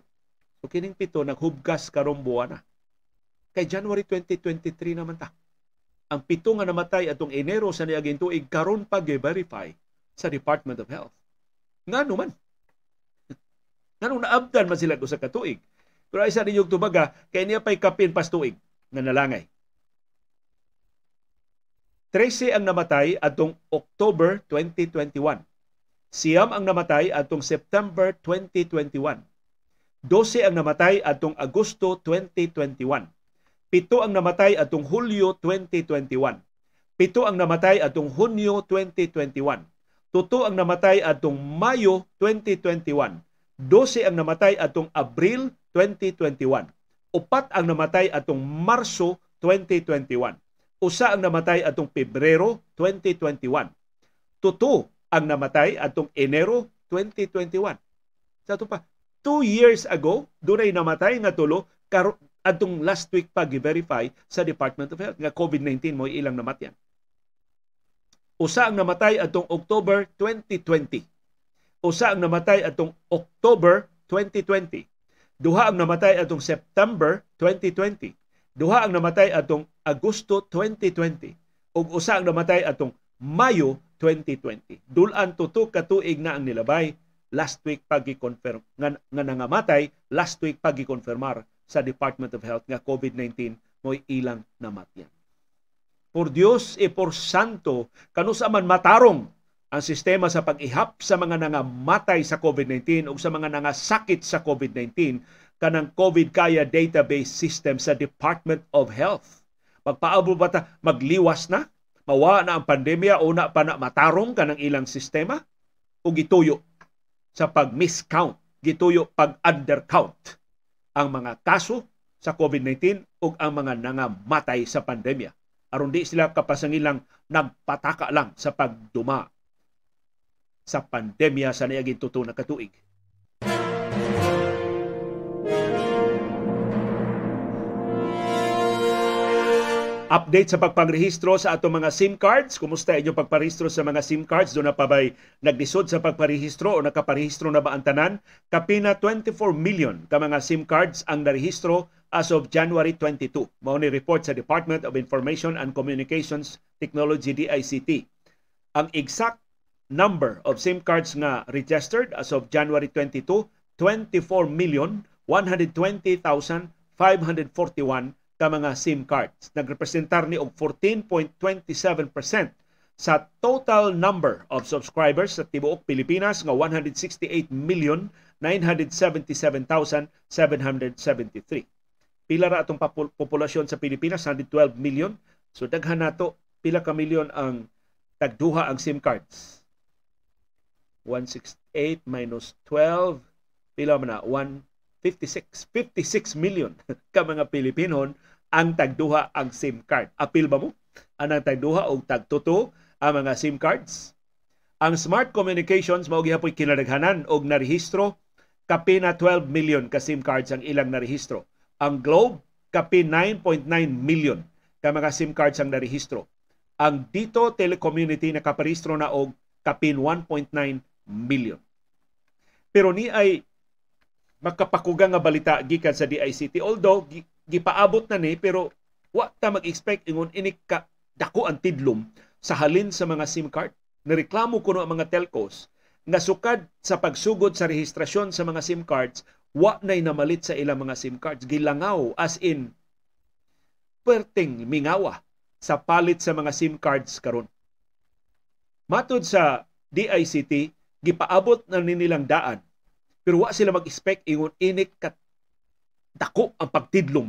So kining pito naghubgas karong buwan na kay January 2023 naman ta. Ang pito nga namatay atong Enero sa niaging tuig karon pa verify sa Department of Health. Ngano man? Ngano naabdan man sila sa katuig? Pero ay sa ninyong tubaga, kay niya pa'y kapin pas tuig nga nalangay. 13 ang namatay atong October 2021. Siyam ang namatay atong September 2021. 12 ang namatay atong Agosto 2021. Pito ang namatay atong Hulyo 2021. Pito ang namatay atong Hunyo 2021. Tuto ang namatay atong Mayo 2021. 12 ang namatay atong Abril 2021. Upat ang namatay atong Marso 2021. Usa ang namatay atong Pebrero 2021. Tuto ang namatay atong Enero 2021. Sa ito pa, two years ago, dunay namatay nga tulo, atong last week pa gi-verify sa Department of Health nga COVID-19 mo ilang namatyan. Usa ang namatay atong October 2020. Usa ang namatay atong October 2020. Duha ang namatay atong September 2020. Duha ang namatay atong Agosto 2020 ug usa ang namatay atong Mayo 2020. Dulan tuto ka tuig na ang nilabay last week pagi-confirm nga, nga nangamatay last week pagi-konfirmar sa Department of Health nga COVID-19 mo'y ilang namatyan. Por Dios e por santo kanusa man matarong ang sistema sa pag-ihap sa mga nangamatay sa COVID-19 o sa mga nangasakit sa COVID-19 kanang COVID kaya database system sa Department of Health. Magpaabot ba ta magliwas na? Mawa na ang pandemya o na pa na matarong kanang ilang sistema? O gituyo sa pag-miscount, gituyo pag-undercount ang mga kaso sa COVID-19 ug ang mga nangamatay sa pandemya. Aron di sila kapasangilang nagpataka lang sa pagduma sa pandemya sa niaging tuto na katuig. Update sa pagpangrehistro sa atong mga SIM cards. Kumusta inyo pagparehistro sa mga SIM cards? Doon na pa ba'y nagdisod sa pagparehistro o nakaparehistro na ba ang tanan? Kapina 24 million ka mga SIM cards ang narehistro as of January 22. Mao report sa Department of Information and Communications Technology DICT. Ang exact number of SIM cards nga registered as of January 22, 24 million 120,541 ka mga SIM cards. Nagrepresentar ni og 14.27% sa total number of subscribers sa tibuok Pilipinas nga 168 million 977,773. Pila ra atong populasyon sa Pilipinas? 112 million. So daghan nato pila ka milyon ang tagduha ang SIM cards. 168 minus 12 pila man na 156 56 million ka mga Pilipinon ang tagduha ang SIM card. Apil ba mo? Anang tagduha o tagtuto ang mga SIM cards? Ang Smart Communications mao gihapoy kinadaghanan og narehistro kapi na 12 million ka SIM cards ang ilang narehistro. Ang Globe kapi 9.9 million ka mga SIM cards ang narehistro. Ang Dito Telecommunity nakaparehistro na og kapin 1.9 million. Pero ni ay makapakugang nga balita gikan sa DICT although gipaabot na ni pero wa ta mag-expect ingon ini ka dako ang tidlom sa halin sa mga SIM card. Nireklamo kuno ang mga telcos nga sukad sa pagsugod sa rehistrasyon sa mga SIM cards, wa nay namalit sa ilang mga SIM cards. Gilangaw as in perting mingawa sa palit sa mga SIM cards karon. Matod sa DICT, gipaabot na nilang daan pero wa sila mag-expect ingon init kat dako ang pagtidlom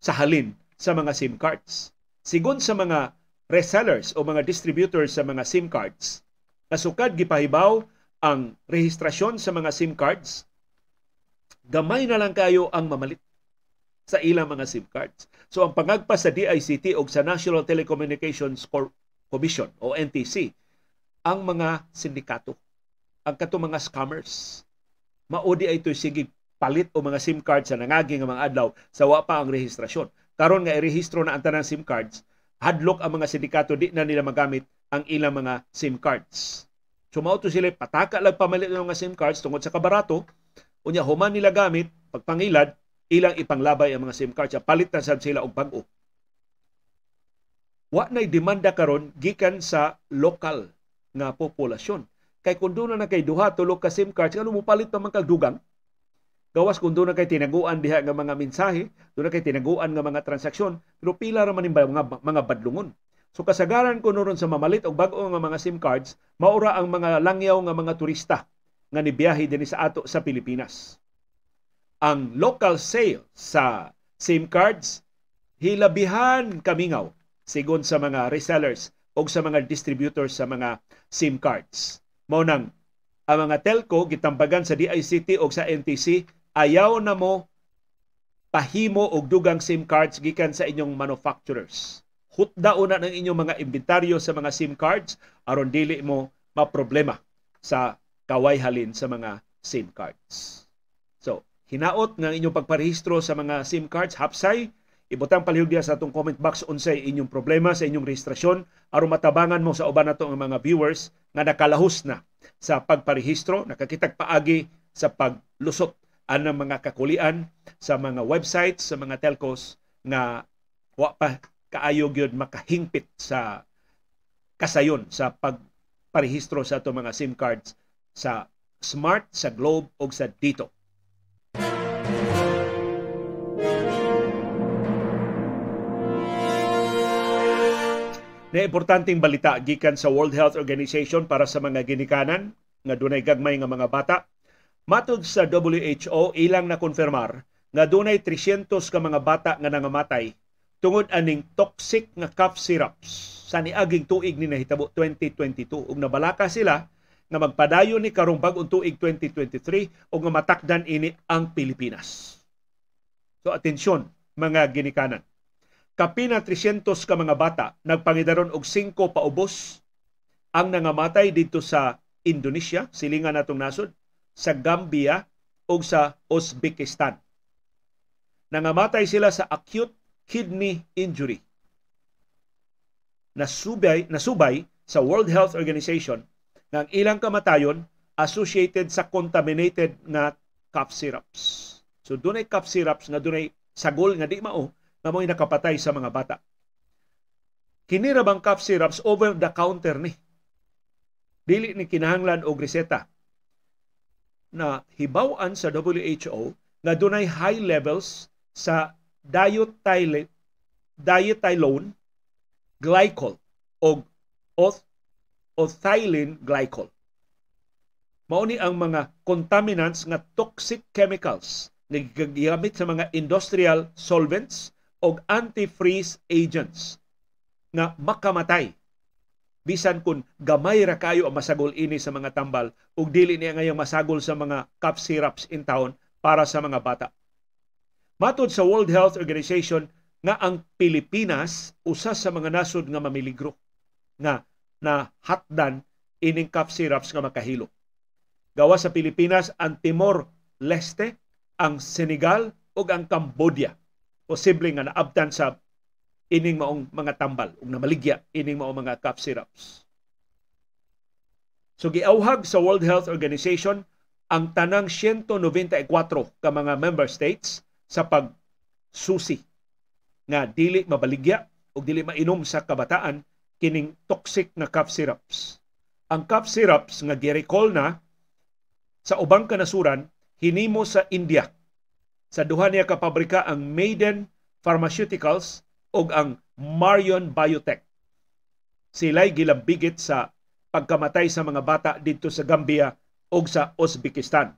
sa halin sa mga SIM cards. Sigon sa mga resellers o mga distributors sa mga SIM cards, nasukad gipahibaw ang rehistrasyon sa mga SIM cards, gamay na lang kayo ang mamalit sa ilang mga SIM cards. So ang pangagpa sa DICT o sa National Telecommunications Commission o NTC, ang mga sindikato, ang kato mga scammers, maudi ay ito sige palit o mga SIM cards sa nangagi nga mga adlaw sa wa pa ang rehistrasyon. Karon nga irehistro na ang tanang SIM cards, hadlok ang mga sindikato di na nila magamit ang ilang mga SIM cards. So mao to sila pataka lang pamalit ng mga SIM cards tungod sa kabarato, unya human nila gamit pagpangilad ilang ipanglabay ang mga SIM cards palit na sad sila og bag-o. Wa nay demanda karon gikan sa lokal nga populasyon. Kay doon na kay duha tulo ka SIM cards, ano mo palit pa man kag dugang? Gawas doon na kay tinaguan diha nga mga mensahe, na kay tinaguan nga mga transaksyon, pero pila ra man mga mga badlungon. So kasagaran ko noron sa mamalit og bag-o nga mga SIM cards, maura ang mga langyaw nga mga turista nga nibiyahe dinhi sa ato sa Pilipinas. Ang local sale sa SIM cards hilabihan kamingaw sigon sa mga resellers o sa mga distributors sa mga SIM cards. Mao nang ang mga telco gitambagan sa DICT o sa NTC ayaw na mo pahimo og dugang SIM cards gikan sa inyong manufacturers. Hutda una ng inyong mga inventaryo sa mga SIM cards aron dili mo maproblema sa kaway halin sa mga SIM cards. So, hinaot ng inyong pagparehistro sa mga SIM cards, hapsay, ibutang palihog diya sa atong comment box unsay inyong problema sa inyong rehistrasyon aron matabangan mo sa uban nato ang mga viewers nga nakalahos na sa pagparehistro, nakakitag paagi sa paglusot anang mga kakulian sa mga websites, sa mga telcos nga wa pa kaayo gyud makahingpit sa kasayon sa pagparehistro sa ato mga SIM cards sa Smart, sa Globe o sa Dito. Na importanteng balita gikan sa World Health Organization para sa mga ginikanan nga dunay gagmay nga mga bata. Matod sa WHO, ilang na konfirmar nga dunay 300 ka mga bata nga nangamatay tungod aning toxic nga cough syrups sa niaging tuig ni nahitabo 2022 ug nabalaka sila nga magpadayon ni karong bag-ong tuig 2023 ug nga matakdan ini ang Pilipinas. So atensyon mga ginikanan kapina 300 ka mga bata nagpangidaron og 5 paubos ang nangamatay dito sa Indonesia, silingan natong nasod, sa Gambia o sa Uzbekistan. Nangamatay sila sa acute kidney injury. Nasubay, nasubay sa World Health Organization ng ilang kamatayon associated sa contaminated nga cough syrups. So dunay cough syrups nga dunay sagol nga di mao nga mo'y nakapatay sa mga bata. Kini ra bang cough syrups over the counter ni. Dili ni kinahanglan og reseta na hibaw-an sa WHO nga dunay high levels sa diethylene diethylone glycol o ethylene glycol. Mao ni ang mga contaminants nga toxic chemicals nga gigamit sa mga industrial solvents og antifreeze agents nga makamatay bisan kun gamay ra kayo ang masagol ini sa mga tambal ug dili niya ngayong masagol sa mga cough syrups in town para sa mga bata. Matod sa World Health Organization nga ang Pilipinas usa sa mga nasod nga mamiligro nga na hatdan ining cough syrups nga makahilo. Gawa sa Pilipinas ang Timor Leste, ang Senegal ug ang Cambodia posible nga naabtan sa ining maong mga tambal ug namaligya ining maong mga cough syrups. So giauhag sa World Health Organization ang tanang 194 ka mga member states sa pagsusi nga dili mabaligya o dili mainom sa kabataan kining toxic na cough syrups. Ang cough syrups nga gi-recall na sa ubang kanasuran hinimo sa India sa duha niya ka pabrika ang Maiden Pharmaceuticals ug ang Marion Biotech. Sila'y gilambigit sa pagkamatay sa mga bata dito sa Gambia ug sa Uzbekistan.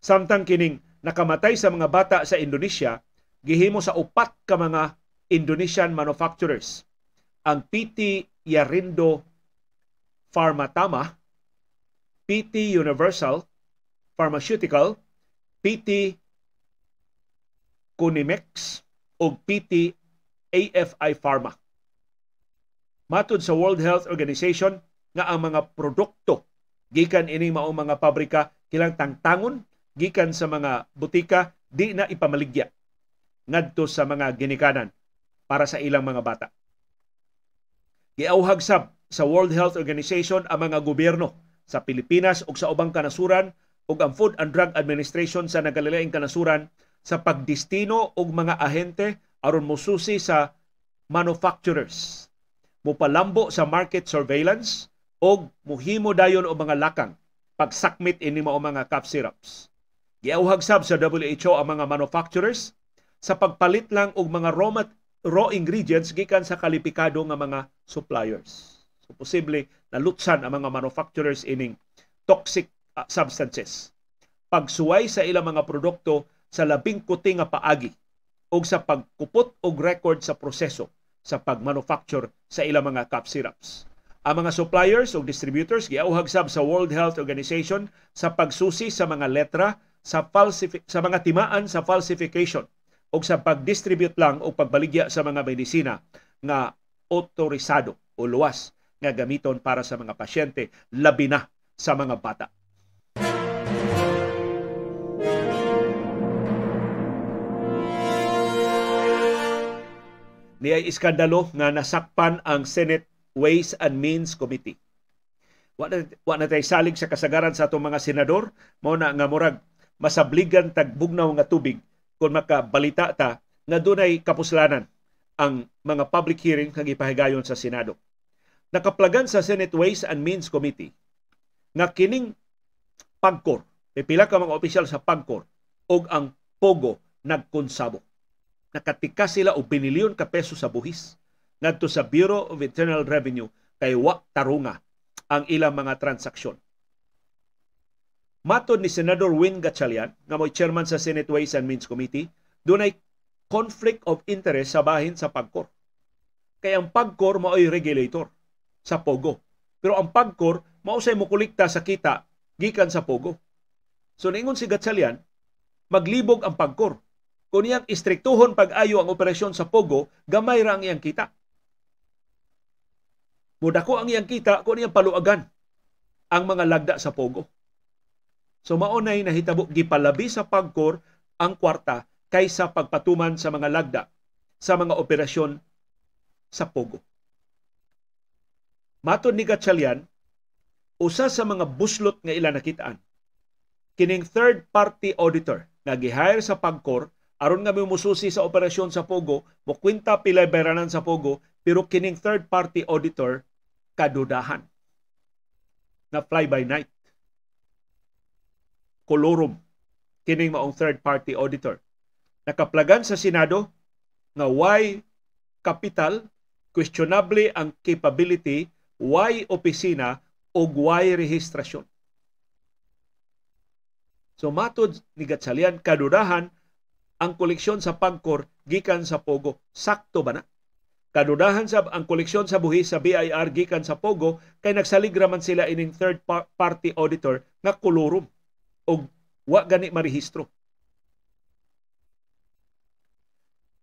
Samtang kining nakamatay sa mga bata sa Indonesia, gihimo sa upat ka mga Indonesian manufacturers. Ang PT Yarindo Pharmatama, PT Universal Pharmaceutical, PT Cunimex o PT AFI Pharma. Matod sa World Health Organization nga ang mga produkto gikan ini mao mga pabrika kilang tangtangon gikan sa mga butika di na ipamaligya ngadto sa mga ginikanan para sa ilang mga bata. Giauhag sab sa World Health Organization ang mga gobyerno sa Pilipinas ug sa ubang kanasuran ug ang Food and Drug Administration sa nagalilaing kanasuran sa pagdestino og mga ahente aron mosusi sa manufacturers. Mupalambo sa market surveillance og muhimo dayon og mga lakang pagsakmit ini mao mga cough syrups. Giauhag sab sa WHO ang mga manufacturers sa pagpalit lang og mga raw, mat- raw ingredients gikan sa kalipikado nga mga suppliers. So posible nalutsan ang mga manufacturers ining toxic uh, substances. Pagsuway sa ilang mga produkto sa labing kuti nga paagi o sa pagkupot og record sa proseso sa pagmanufacture sa ilang mga cough syrups. Ang mga suppliers o distributors giauhag sab sa World Health Organization sa pagsusi sa mga letra sa falsifi- sa mga timaan sa falsification o sa pagdistribute lang o pagbaligya sa mga medisina nga otorisado o luwas nga gamiton para sa mga pasyente labi na sa mga bata. Niyay iskandalo nga nasakpan ang Senate Ways and Means Committee. Wa na, wa na tayo salig sa kasagaran sa atong mga senador, mao na nga murag masabligan tag bugnaw nga tubig kung makabalita ta nga dunay kapuslanan ang mga public hearing nga gipahigayon sa Senado. Nakaplagan sa Senate Ways and Means Committee nga kining pagkor, pila ka mga opisyal sa pagkor og ang Pogo nagkonsabo nakatika sila og binilyon ka peso sa buhis ngadto sa Bureau of Internal Revenue kay wa tarunga ang ilang mga transaksyon. Matod ni Senador Win Gatchalian, nga mo'y chairman sa Senate Ways and Means Committee, dunay conflict of interest sa bahin sa pagkor. Kay ang pagkor mao'y regulator sa Pogo. Pero ang pagkor mausay mo kolekta sa kita gikan sa Pogo. So ningon si Gatchalian, maglibog ang pagkor kung iyang istriktuhon pag-ayo ang operasyon sa Pogo, gamay ra ang iyang kita. Mudako ang iyang kita kung iyang paluagan ang mga lagda sa Pogo. So maunay nahitabo gipalabi sa pagkor ang kwarta kaysa pagpatuman sa mga lagda sa mga operasyon sa Pogo. Matod ni Gatchalian, usa sa mga buslot nga ila nakitaan, kining third party auditor nga gihire sa pagkor aron nga mususi sa operasyon sa Pogo, mo kwenta pilay bayranan sa Pogo, pero kining third party auditor kadudahan na fly by night. Kolorum kining maong third party auditor. Nakaplagan sa Senado nga why capital, questionable ang capability, why opisina, o why rehistrasyon. So matod ni Gatsalian, kadudahan ang koleksyon sa pagkor gikan sa Pogo. Sakto ba na? Kadudahan sa ang koleksyon sa buhis sa BIR gikan sa Pogo kay nagsalig man sila ining third party auditor nga kolorum og wa gani marehistro.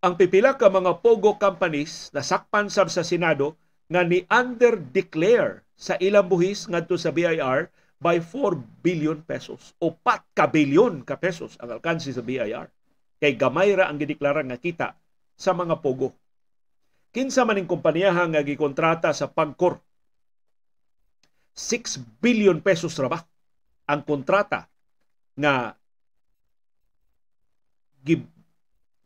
Ang pipila ka mga Pogo companies nasakpan sab sa Senado nga ni under declare sa ilang buhis ngadto sa BIR by 4 billion pesos o pat ka bilyon ka pesos ang alkansi sa BIR kay gamay ra ang gideklara nga kita sa mga pogo. Kinsa maning kumpanya nga gikontrata sa pagkor 6 billion pesos ra ba ang kontrata nga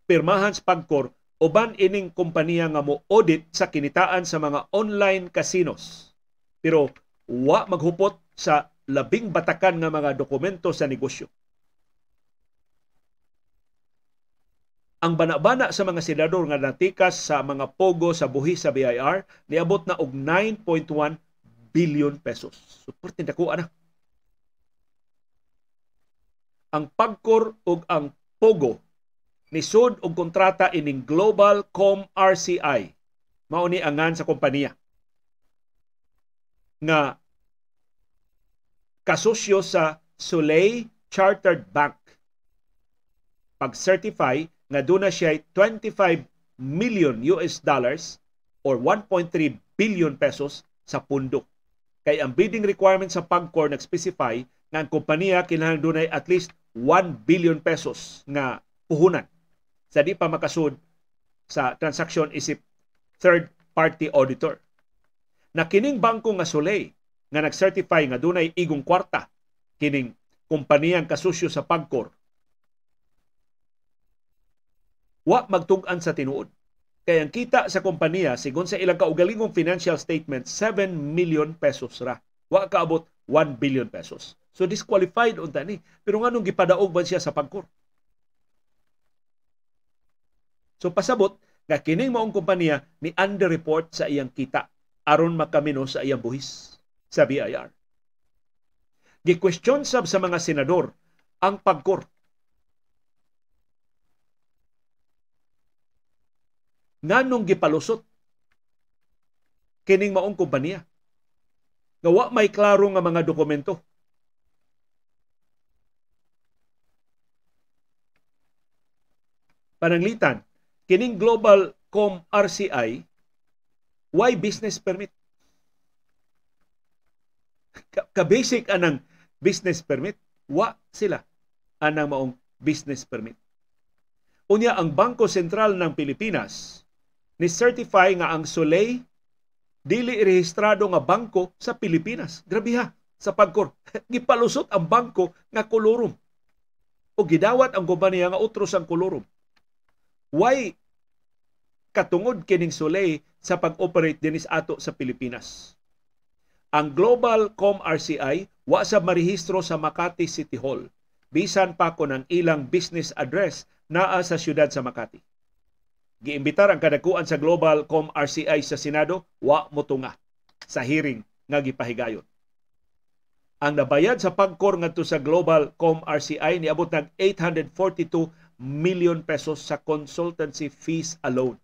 pirmahan sa pagkor uban ining kumpanya nga mo audit sa kinitaan sa mga online casinos. Pero wa maghupot sa labing batakan nga mga dokumento sa negosyo. Ang banabana sa mga senador nga natikas sa mga pogo sa buhi sa BIR niabot na og 9.1 billion pesos. Suporte dako ana. Ang pagkor ug ang pogo ni sud og kontrata ining Global Com RCI mao ni angan sa kompanya nga kasosyo sa Soleil Chartered Bank pag-certify nga duna siya 25 million US dollars or 1.3 billion pesos sa pundok. Kay ang bidding requirement sa PAGCOR nag-specify nga ang kompanya kinahanglan dunay at least 1 billion pesos nga puhunan sa di pa makasud sa transaction isip third party auditor. Na kining bangko nga Soleil nga nag-certify nga dunay igong kwarta kining kompaniyang kasusyo sa PAGCOR wa magtug-an sa tinuod. Kaya ang kita sa kompanya, sigon sa ilang kaugalingong financial statement, 7 million pesos ra. Wa kaabot 1 billion pesos. So disqualified unta ni. Pero nganong gipadaog ba siya sa pagkor? So pasabot nga kining maong kompanya ni underreport sa iyang kita aron makamino sa iyang buhis sa BIR. Gi-question sab sa mga senador ang pagkor nganong gipalusot kining maong kompanya nga may klaro nga mga dokumento. Pananglitan, kining Global Com RCI why business permit? Ka-basic anang business permit, wa sila anang maong business permit. Unya ang Bangko Sentral ng Pilipinas ni certify nga ang Soleil dili rehistrado nga bangko sa Pilipinas. Grabe ha, sa pagkor. Gipalusot ang bangko nga kolorum. O gidawat ang kumpanya nga utros ang kolorum. Why katungod kining Soleil sa pag-operate dinis ato sa Pilipinas? Ang Global Com RCI wa sa marehistro sa Makati City Hall. Bisan pa ko ng ilang business address naa sa siyudad sa Makati giimbitar ang kadakuan sa Global Com RCI sa Senado wa motunga sa hearing nga gipahigayon. Ang nabayad sa pagkor ngadto sa Global Com RCI niabot nag 842 million pesos sa consultancy fees alone.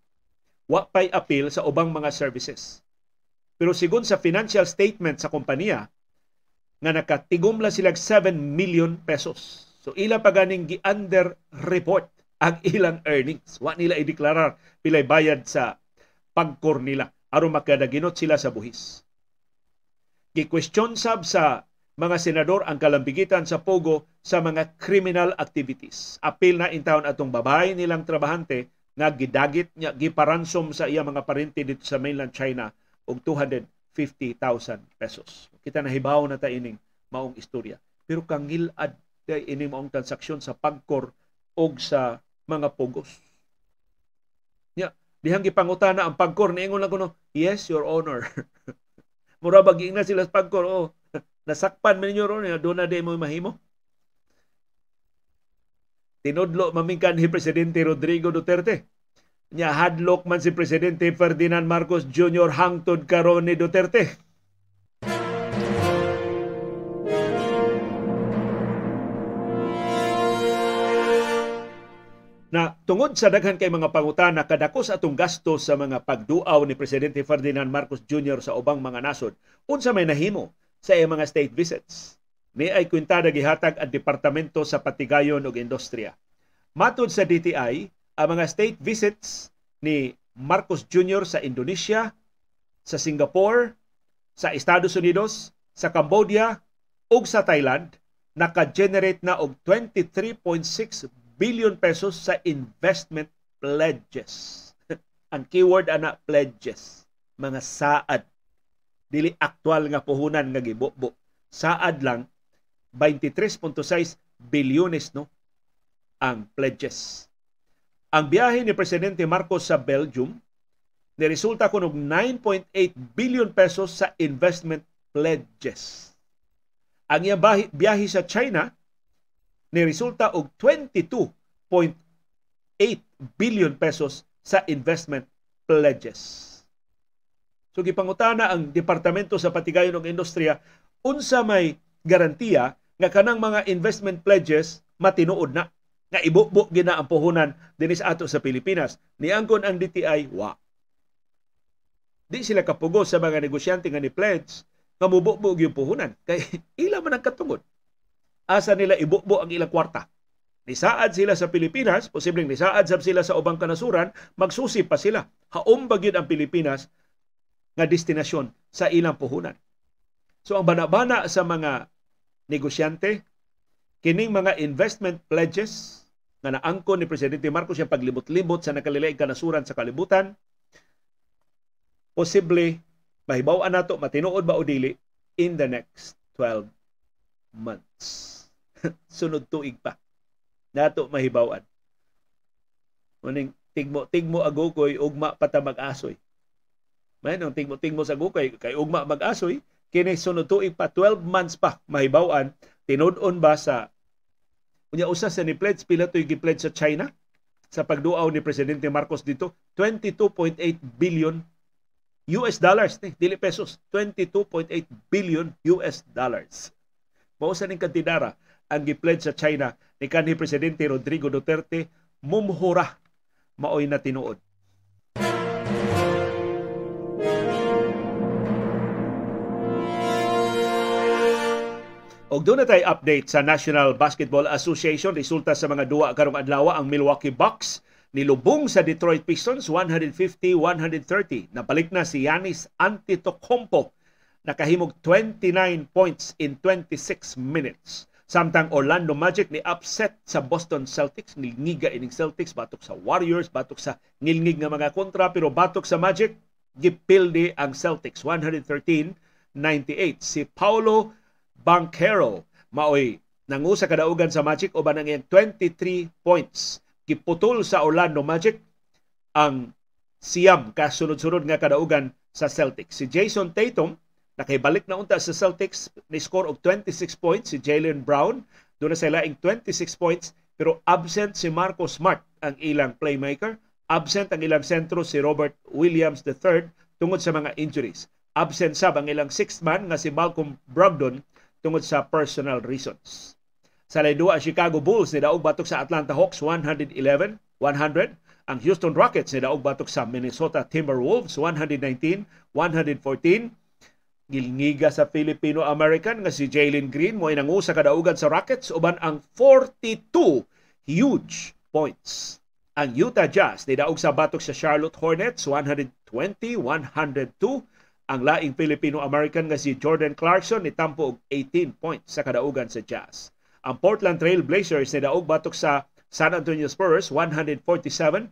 Wa pay appeal sa ubang mga services. Pero sigon sa financial statement sa kompanya nga nakatigom lang sila 7 million pesos. So ila pa ganing gi-under report ang ilang earnings. Wa nila i-deklarar pilay bayad sa pagkor nila aron makadaginot sila sa buhis. Gi-question sab sa mga senador ang kalambigitan sa Pogo sa mga criminal activities. Apil na in town atong babae nilang trabahante nga gidagit niya giparansom sa iya mga parente dito sa mainland China og 250,000 pesos. Kita nahibaw na ta ining maong istorya. Pero kangilad kay ini maong transaksyon sa pagkor og sa mga pugos. Nya, dihang gipangutana ang pagkor niingon lang kuno, yes, your honor. Mura ba na sila sa pagkor, oh, nasakpan man your honor, doon na di mo mahimo. Tinudlo mamingkan ni Presidente Rodrigo Duterte. Nya hadlok man si Presidente Ferdinand Marcos Jr. hangtod karon ni Duterte na tungod sa daghan kay mga pangutana kadakos atong gasto sa mga pagduaw ni presidente Ferdinand Marcos Jr. sa ubang mga nasod unsa may nahimo sa iyang mga state visits ni ay kwintada gihatag ang departamento sa patigayon ug industriya matud sa DTI ang mga state visits ni Marcos Jr. sa Indonesia sa Singapore sa Estados Unidos sa Cambodia ug sa Thailand naka-generate na og 23.6 billion pesos sa investment pledges. Ang keyword ana pledges, mga saad. Dili aktual nga puhunan nga gibubo. Saad lang 23.6 bilyones no ang pledges. Ang biyahe ni Presidente Marcos sa Belgium niresulta kunog 9.8 billion pesos sa investment pledges. Ang iyang biyahe sa China ni resulta og 22.8 billion pesos sa investment pledges. So gipangutana ang Departamento sa Patigayon ug Industriya unsa may garantiya nga kanang mga investment pledges matinuod na nga ibubo gina ang puhunan dinis ato sa Pilipinas. Niangkon ang DTI wa. Di sila kapugos sa mga negosyante nga ni pledge nga mububo yung puhunan kay ila man ang katungod asa nila ibubo ang ilang kwarta. Nisaad sila sa Pilipinas, posibleng nisaad sab sila sa ubang kanasuran, magsusi pa sila. Haom bagyod ang Pilipinas nga destinasyon sa ilang puhunan. So ang banabana sa mga negosyante, kining mga investment pledges nga naangkon ni Presidente Marcos yung paglibot-libot sa nakalilaing kanasuran sa kalibutan, posible mahibaw nato matinuod ba o dili in the next 12 months. sunod tuig pa. Nato mahibawan. Muning tigmo tigmo agokoy ugma pata mag-asoy. May nang tigmo tigmo sa agokoy kay ugma mag-asoy kini sunod tuig pa 12 months pa mahibawan tinud-on ba sa unya usa sa ni pledge pila toy gi-pledge sa China sa pagduaw ni presidente Marcos dito 22.8 billion US dollars ni dili pesos 22.8 billion US dollars mao sa ning kantidara ang gipledge sa China ni kanhi presidente Rodrigo Duterte mumhura maoy na tinuod. Og doon na update sa National Basketball Association resulta sa mga duwa karong adlaw ang Milwaukee Bucks nilubong sa Detroit Pistons 150-130. Napalik na si Yanis Antetokounmpo nakahimog 29 points in 26 minutes. Samtang Orlando Magic ni upset sa Boston Celtics, nilngiga ining Celtics batok sa Warriors, batok sa ngilngig nga mga kontra pero batok sa Magic gipildi ang Celtics 113-98. Si Paulo Banquero maoy nangusa kadaugan sa Magic uban ang iyang 23 points. Giputol sa Orlando Magic ang siyam kasunod-sunod nga kadaugan sa Celtics. Si Jason Tatum nakibalik na unta sa Celtics ni score og 26 points si Jalen Brown doon na sila ing 26 points pero absent si Marcus Smart ang ilang playmaker absent ang ilang sentro si Robert Williams III tungod sa mga injuries absent sab ang ilang sixth man nga si Malcolm Brogdon tungod sa personal reasons. Sa laydua, Chicago Bulls ni daog batok sa Atlanta Hawks 111-100. Ang Houston Rockets ni daog batok sa Minnesota Timberwolves 119-114. Gilngiga sa Filipino-American nga si Jalen Green mo inangu sa kadaugan sa Rockets uban ang 42 huge points. Ang Utah Jazz ni daog sa batok sa Charlotte Hornets 120-102 ang laing Filipino-American nga si Jordan Clarkson ni tampo og 18 points sa kadaugan sa Jazz. Ang Portland Trail Blazers ni daog batok sa San Antonio Spurs 147-127.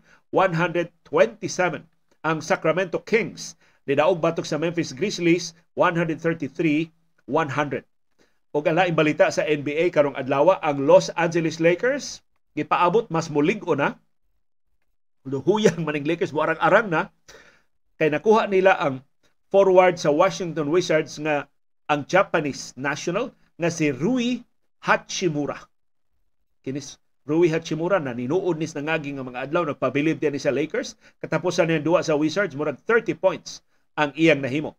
Ang Sacramento Kings ni daog batok sa Memphis Grizzlies 133-100. Og ang laing balita sa NBA karong adlaw ang Los Angeles Lakers gipaabot mas mulig-o na huyang maning Lakers mo arang-arang na kay nakuha nila ang forward sa Washington Wizards nga ang Japanese national nga si Rui Hachimura. Kinis Rui Hachimura na ninuod nis nangagi nga mga adlaw nagpabilib ni sa Lakers katapusan niya duwa sa Wizards murag 30 points ang iyang nahimo.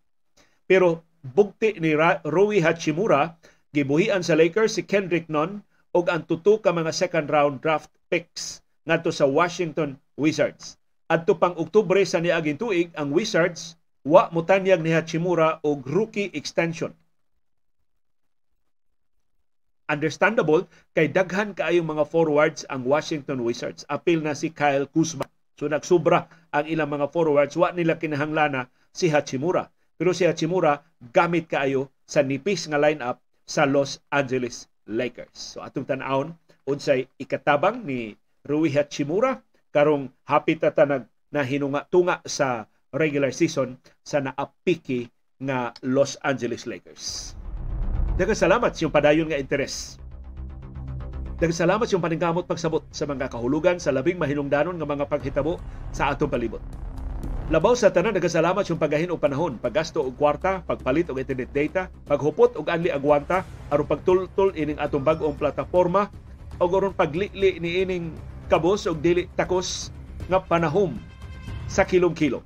Pero bugti ni Rui Hachimura gibuhian sa Lakers si Kendrick Nunn og ang tuto ka mga second round draft picks ngadto sa Washington Wizards. Adto pang Oktubre sa niaging tuig ang Wizards wa mutanyag ni Hachimura og rookie extension. Understandable kay daghan kaayong mga forwards ang Washington Wizards. Apil na si Kyle Kuzma. So nagsubra ang ilang mga forwards wa nila kinahanglana si Hachimura. Pero si Hachimura gamit kaayo sa nipis nga lineup sa Los Angeles Lakers. So atong tan-awon unsay ikatabang ni Rui Hachimura karong hapit ta nag nahinunga tunga sa regular season sa naapiki nga Los Angeles Lakers. Daghang salamat sa padayon nga interes. Daghang salamat sa iyong paningkamot pagsabot sa mga kahulugan sa labing mahinungdanon nga mga paghitabo sa atong palibot. Labaw sa tanan nagasalamat yung pagahin og panahon, paggasto og kwarta, pagpalit og internet data, paghupot og anli agwanta aron pagtultol ining atong bag-ong plataporma og aron paglili ni ining kabos og dili takos nga panahom sa kilong-kilong.